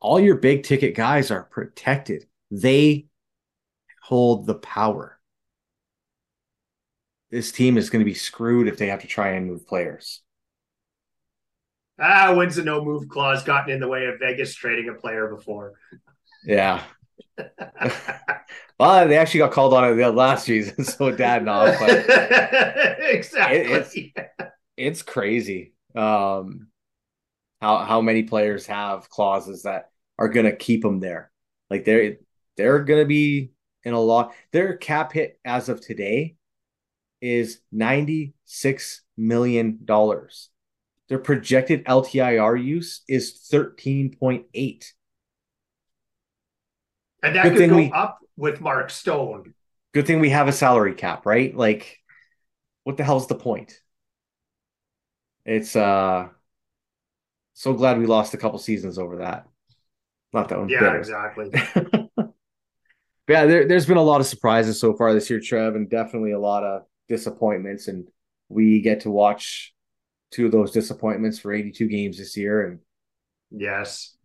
All your big ticket guys are protected. They hold the power. This team is going to be screwed if they have to try and move players. Ah, when's the no move clause gotten in the way of Vegas trading a player before? Yeah. [laughs] well, they actually got called on it the last season, [laughs] so dad not. But [laughs] exactly. It, it's, it's crazy. Um, how how many players have clauses that are going to keep them there? Like they're they're going to be in a lot. Their cap hit as of today is ninety six million dollars. Their projected LTIR use is 13.8. And that good could go we, up with Mark Stone. Good thing we have a salary cap, right? Like, what the hell's the point? It's uh so glad we lost a couple seasons over that. Not that one. Yeah, bitter. exactly. [laughs] yeah, there, there's been a lot of surprises so far this year, Trev, and definitely a lot of disappointments. And we get to watch two of those disappointments for 82 games this year. And yes,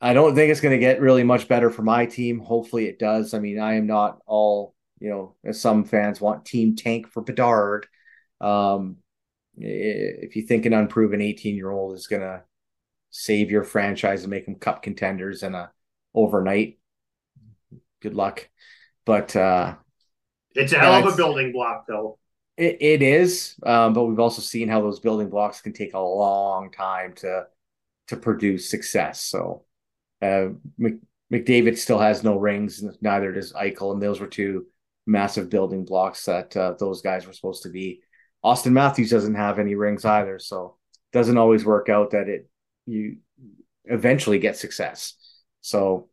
I don't think it's going to get really much better for my team. Hopefully it does. I mean, I am not all, you know, as some fans want team tank for Bedard. Um, if you think an unproven 18 year old is going to save your franchise and make them cup contenders in a overnight, good luck. But, uh, it's a hell of a building block, though. It, it is, um, but we've also seen how those building blocks can take a long time to to produce success. So uh, McDavid still has no rings, neither does Eichel, and those were two massive building blocks that uh, those guys were supposed to be. Auston Matthews doesn't have any rings either, so doesn't always work out that it you eventually get success. So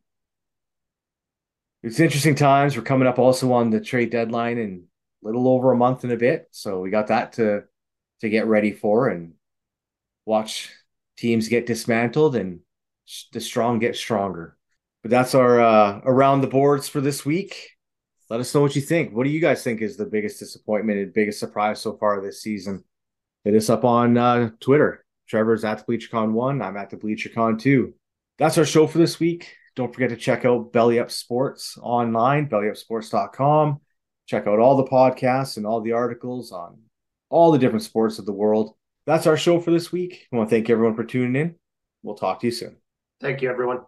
it's interesting times. We're coming up also on the trade deadline and little over a month and a bit. So we got that to to get ready for and watch teams get dismantled and the strong get stronger. But that's our uh, around the boards for this week. Let us know what you think. What do you guys think is the biggest disappointment and biggest surprise so far this season? Hit us up on uh, Twitter. Trevor's at the BleacherCon1. I'm at the BleacherCon2. That's our show for this week. Don't forget to check out Belly Up Sports online, bellyupsports.com. Check out all the podcasts and all the articles on all the different sports of the world. That's our show for this week. I want to thank everyone for tuning in. We'll talk to you soon. Thank you, everyone.